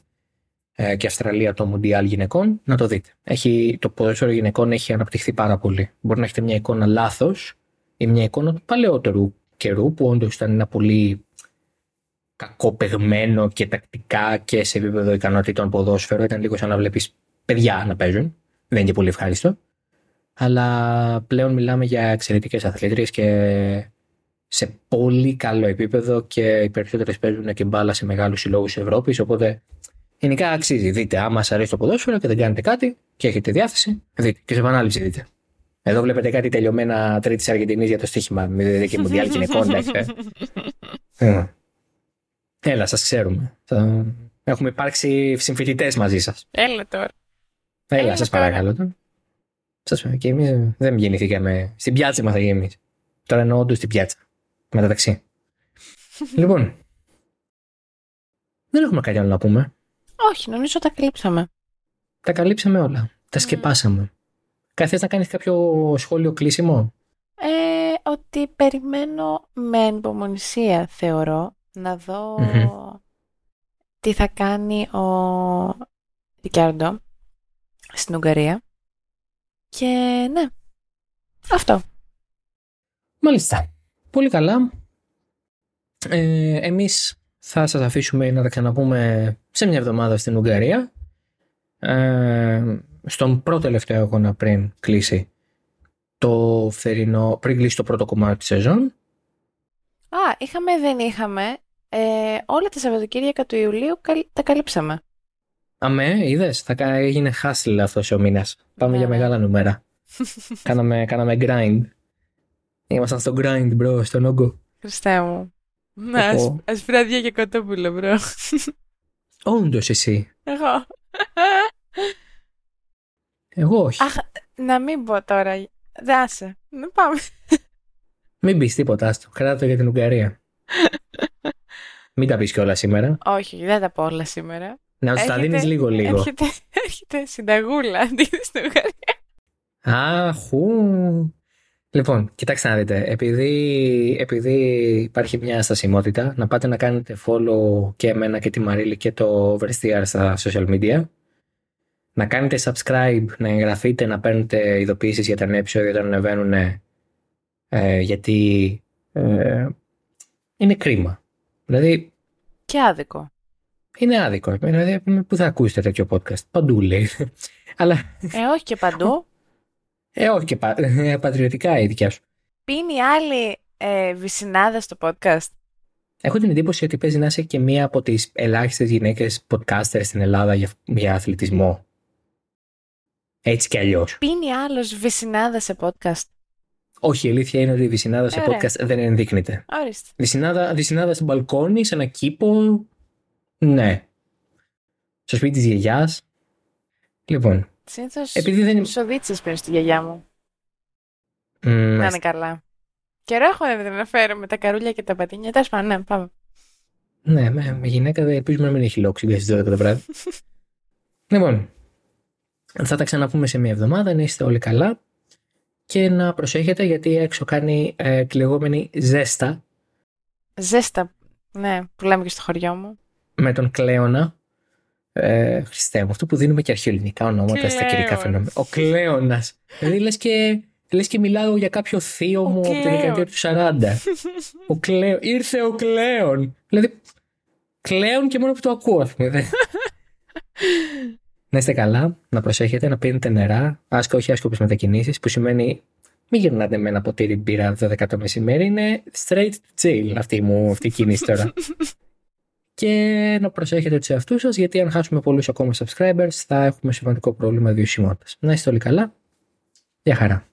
ε, και Αυστραλία το Μουντιάλ γυναικών, να το δείτε. Έχει, το ποδόσφαιρο γυναικών έχει αναπτυχθεί πάρα πολύ. Μπορεί να έχετε μια εικόνα λάθος ή μια εικόνα του παλαιότερου καιρού που όντως ήταν ένα πολύ κακοπεγμένο και τακτικά και σε επίπεδο ικανότητων ποδόσφαιρο. Ήταν λίγο σαν να βλέπεις παιδιά να παίζουν. Δεν είναι και πολύ ευχάριστο. Αλλά πλέον μιλάμε για εξαιρετικές αθλήτριες και σε πολύ καλό επίπεδο και οι περισσότερες παίζουν και μπάλα σε μεγάλους συλλόγους Ευρώπης. Οπότε γενικά αξίζει. Δείτε, άμα σας αρέσει το ποδόσφαιρο και δεν κάνετε κάτι και έχετε διάθεση, δείτε. Και σε επανάληψη δείτε. Εδώ βλέπετε κάτι τελειωμένα τρίτης Αργεντινής για το στοίχημα. Μην δείτε και Μουντιάλ γυναικών. εντάξει, ε. Ε. Έλα, σας ξέρουμε. Θα- Έχουμε υπάρξει συμφοιτητές μαζί σας. Έλα τώρα. Έλα, Έλα σας τώρα. παρακαλώ. Τώρα. Σας πω, και εμείς δεν γεννηθήκαμε. Στην πιάτσα μα θα εμείς. Τώρα εννοώ όντως στην πιάτσα. Με τα ταξί. λοιπόν. Δεν έχουμε κάτι άλλο να πούμε. Όχι, νομίζω τα καλύψαμε. Τα καλύψαμε όλα. Τα σκεπάσαμε. Κάτι θες να κάνεις κάποιο σχόλιο κλείσιμο; Ε, ότι περιμένω με ανυπομονησία, θεωρώ, να δω Μμμ. τι θα κάνει ο Ρικιάρντο στην Ουγγαρία. Και ναι, αυτό. Μάλιστα. Πολύ καλά. Ε, εμείς θα σας αφήσουμε να τα ξαναπούμε σε μια εβδομάδα στην Ουγγαρία. Ε, στον πρώτο τελευταίο αγώνα πριν κλείσει το θερινό, πριν κλείσει το πρώτο κομμάτι της σεζόν. Α, είχαμε, δεν είχαμε. Ε, όλα τα Σαββατοκύριακα του Ιουλίου καλ- τα καλύψαμε. Αμέ, είδες, θα κα- έγινε hustle αυτός ο μήνας. Πάμε Ναι, για ναι. μεγάλα νούμερα. κάναμε, κάναμε grind. Ήμασταν στο grind, bro, στον όγκο. Χριστέ μου. Να, Πω, ας, πω. ασπράδια και κοτόπουλο, bro. Όντως εσύ. Εγώ. Εγώ όχι. Αχ, να μην πω τώρα. Δάσε. Να πάμε. Μην πεις τίποτα, άστο. Κράτα το για την Ουγγαρία. Μην τα πεις κιόλας σήμερα. Όχι, δεν τα πω όλα σήμερα. Να του τα Έρχεται- δίνεις λίγο-λίγο. Έρχεται, έρχεται συνταγούλα αντί στην Ουγγαρία. Αχού. Λοιπόν, κοιτάξτε να δείτε. Επειδή, επειδή υπάρχει μια στασιμότητα, να πάτε να κάνετε follow και εμένα και τη Μαρίλη και το Oversteer στα social media. Να κάνετε subscribe, να εγγραφείτε, να παίρνετε ειδοποιήσεις για τα νέα επεισόδια όταν ανεβαίνουν. Ε, γιατί ε, είναι κρίμα. Δηλαδή, Και άδικο. Είναι άδικο. Δηλαδή, πού θα ακούσετε τέτοιο podcast. Παντού λέει. Αλλά, Ε, όχι και παντού. ε, όχι και πα, ε, πατριωτικά η δικιά σου. Πίνει άλλη ε, βυσινάδα στο podcast. Έχω την εντύπωση ότι παίζει να είσαι και μία από τις ελάχιστες γυναίκες podcasters στην Ελλάδα για, για αθλητισμό. Έτσι κι αλλιώς. Πίνει άλλος βυσινάδα σε podcast. Όχι, η αλήθεια είναι ότι η Βυσινάδα σε Ωραία. podcast δεν ενδείκνυται. Ορίστε. Βυσινάδα, Βυσινάδα στο μπαλκόνι, σε ένα κήπο. Ναι. Στο σπίτι της γιαγιάς. Λοιπόν, Συνήθως επειδή δεν... σοδίτσε παίρνει στη γιαγιά μου. Μ, Να μάλιστα. είναι καλά. Καιρό έχω να την αναφέρω με τα καρούλια και τα πατίνια. Τέλος πάντων, ναι, πάμε. Ναι, με, με γυναίκα δεν ελπίζουμε να μην έχει λόξη για στις 12 το βράδυ. λοιπόν, θα τα ξαναπούμε σε μία εβδομάδα, να είστε όλοι καλά και να προσέχετε γιατί έξω κάνει ε, τη λεγόμενη ζέστα Ζέστα. Ναι, που λέμε και στο χωριό μου. Με τον Κλέωνα. Ε, Χριστέ μου, αυτό που δίνουμε και αρχαιοελληνικά ονόματα στα καιρικά Κλέον. φαινόμενα. Ο Κλέωνας. δηλαδή λες και, λες και μιλάω για κάποιο θείο Ο μου από τη Κλέον. δεκαετία του 40. ο Κλέον. Ήρθε ο Κλέον. Δηλαδή, Κλέον και μόνο που το ακούω, ας πούμε. δεν- να είστε καλά, να προσέχετε, να πίνετε νερά, άσκα όχι άσκοπες μετακινήσεις, που σημαίνει μην γυρνάτε με ένα ποτήρι μπύρα 12 το μεσημέρι, είναι straight to jail αυτή, μου, αυτή η κίνηση τώρα. Και να προσέχετε τους εαυτούς σας, γιατί αν χάσουμε πολλούς ακόμα subscribers, θα έχουμε σημαντικό πρόβλημα βιωσιμότητας. Να είστε όλοι καλά. Γεια χαρά.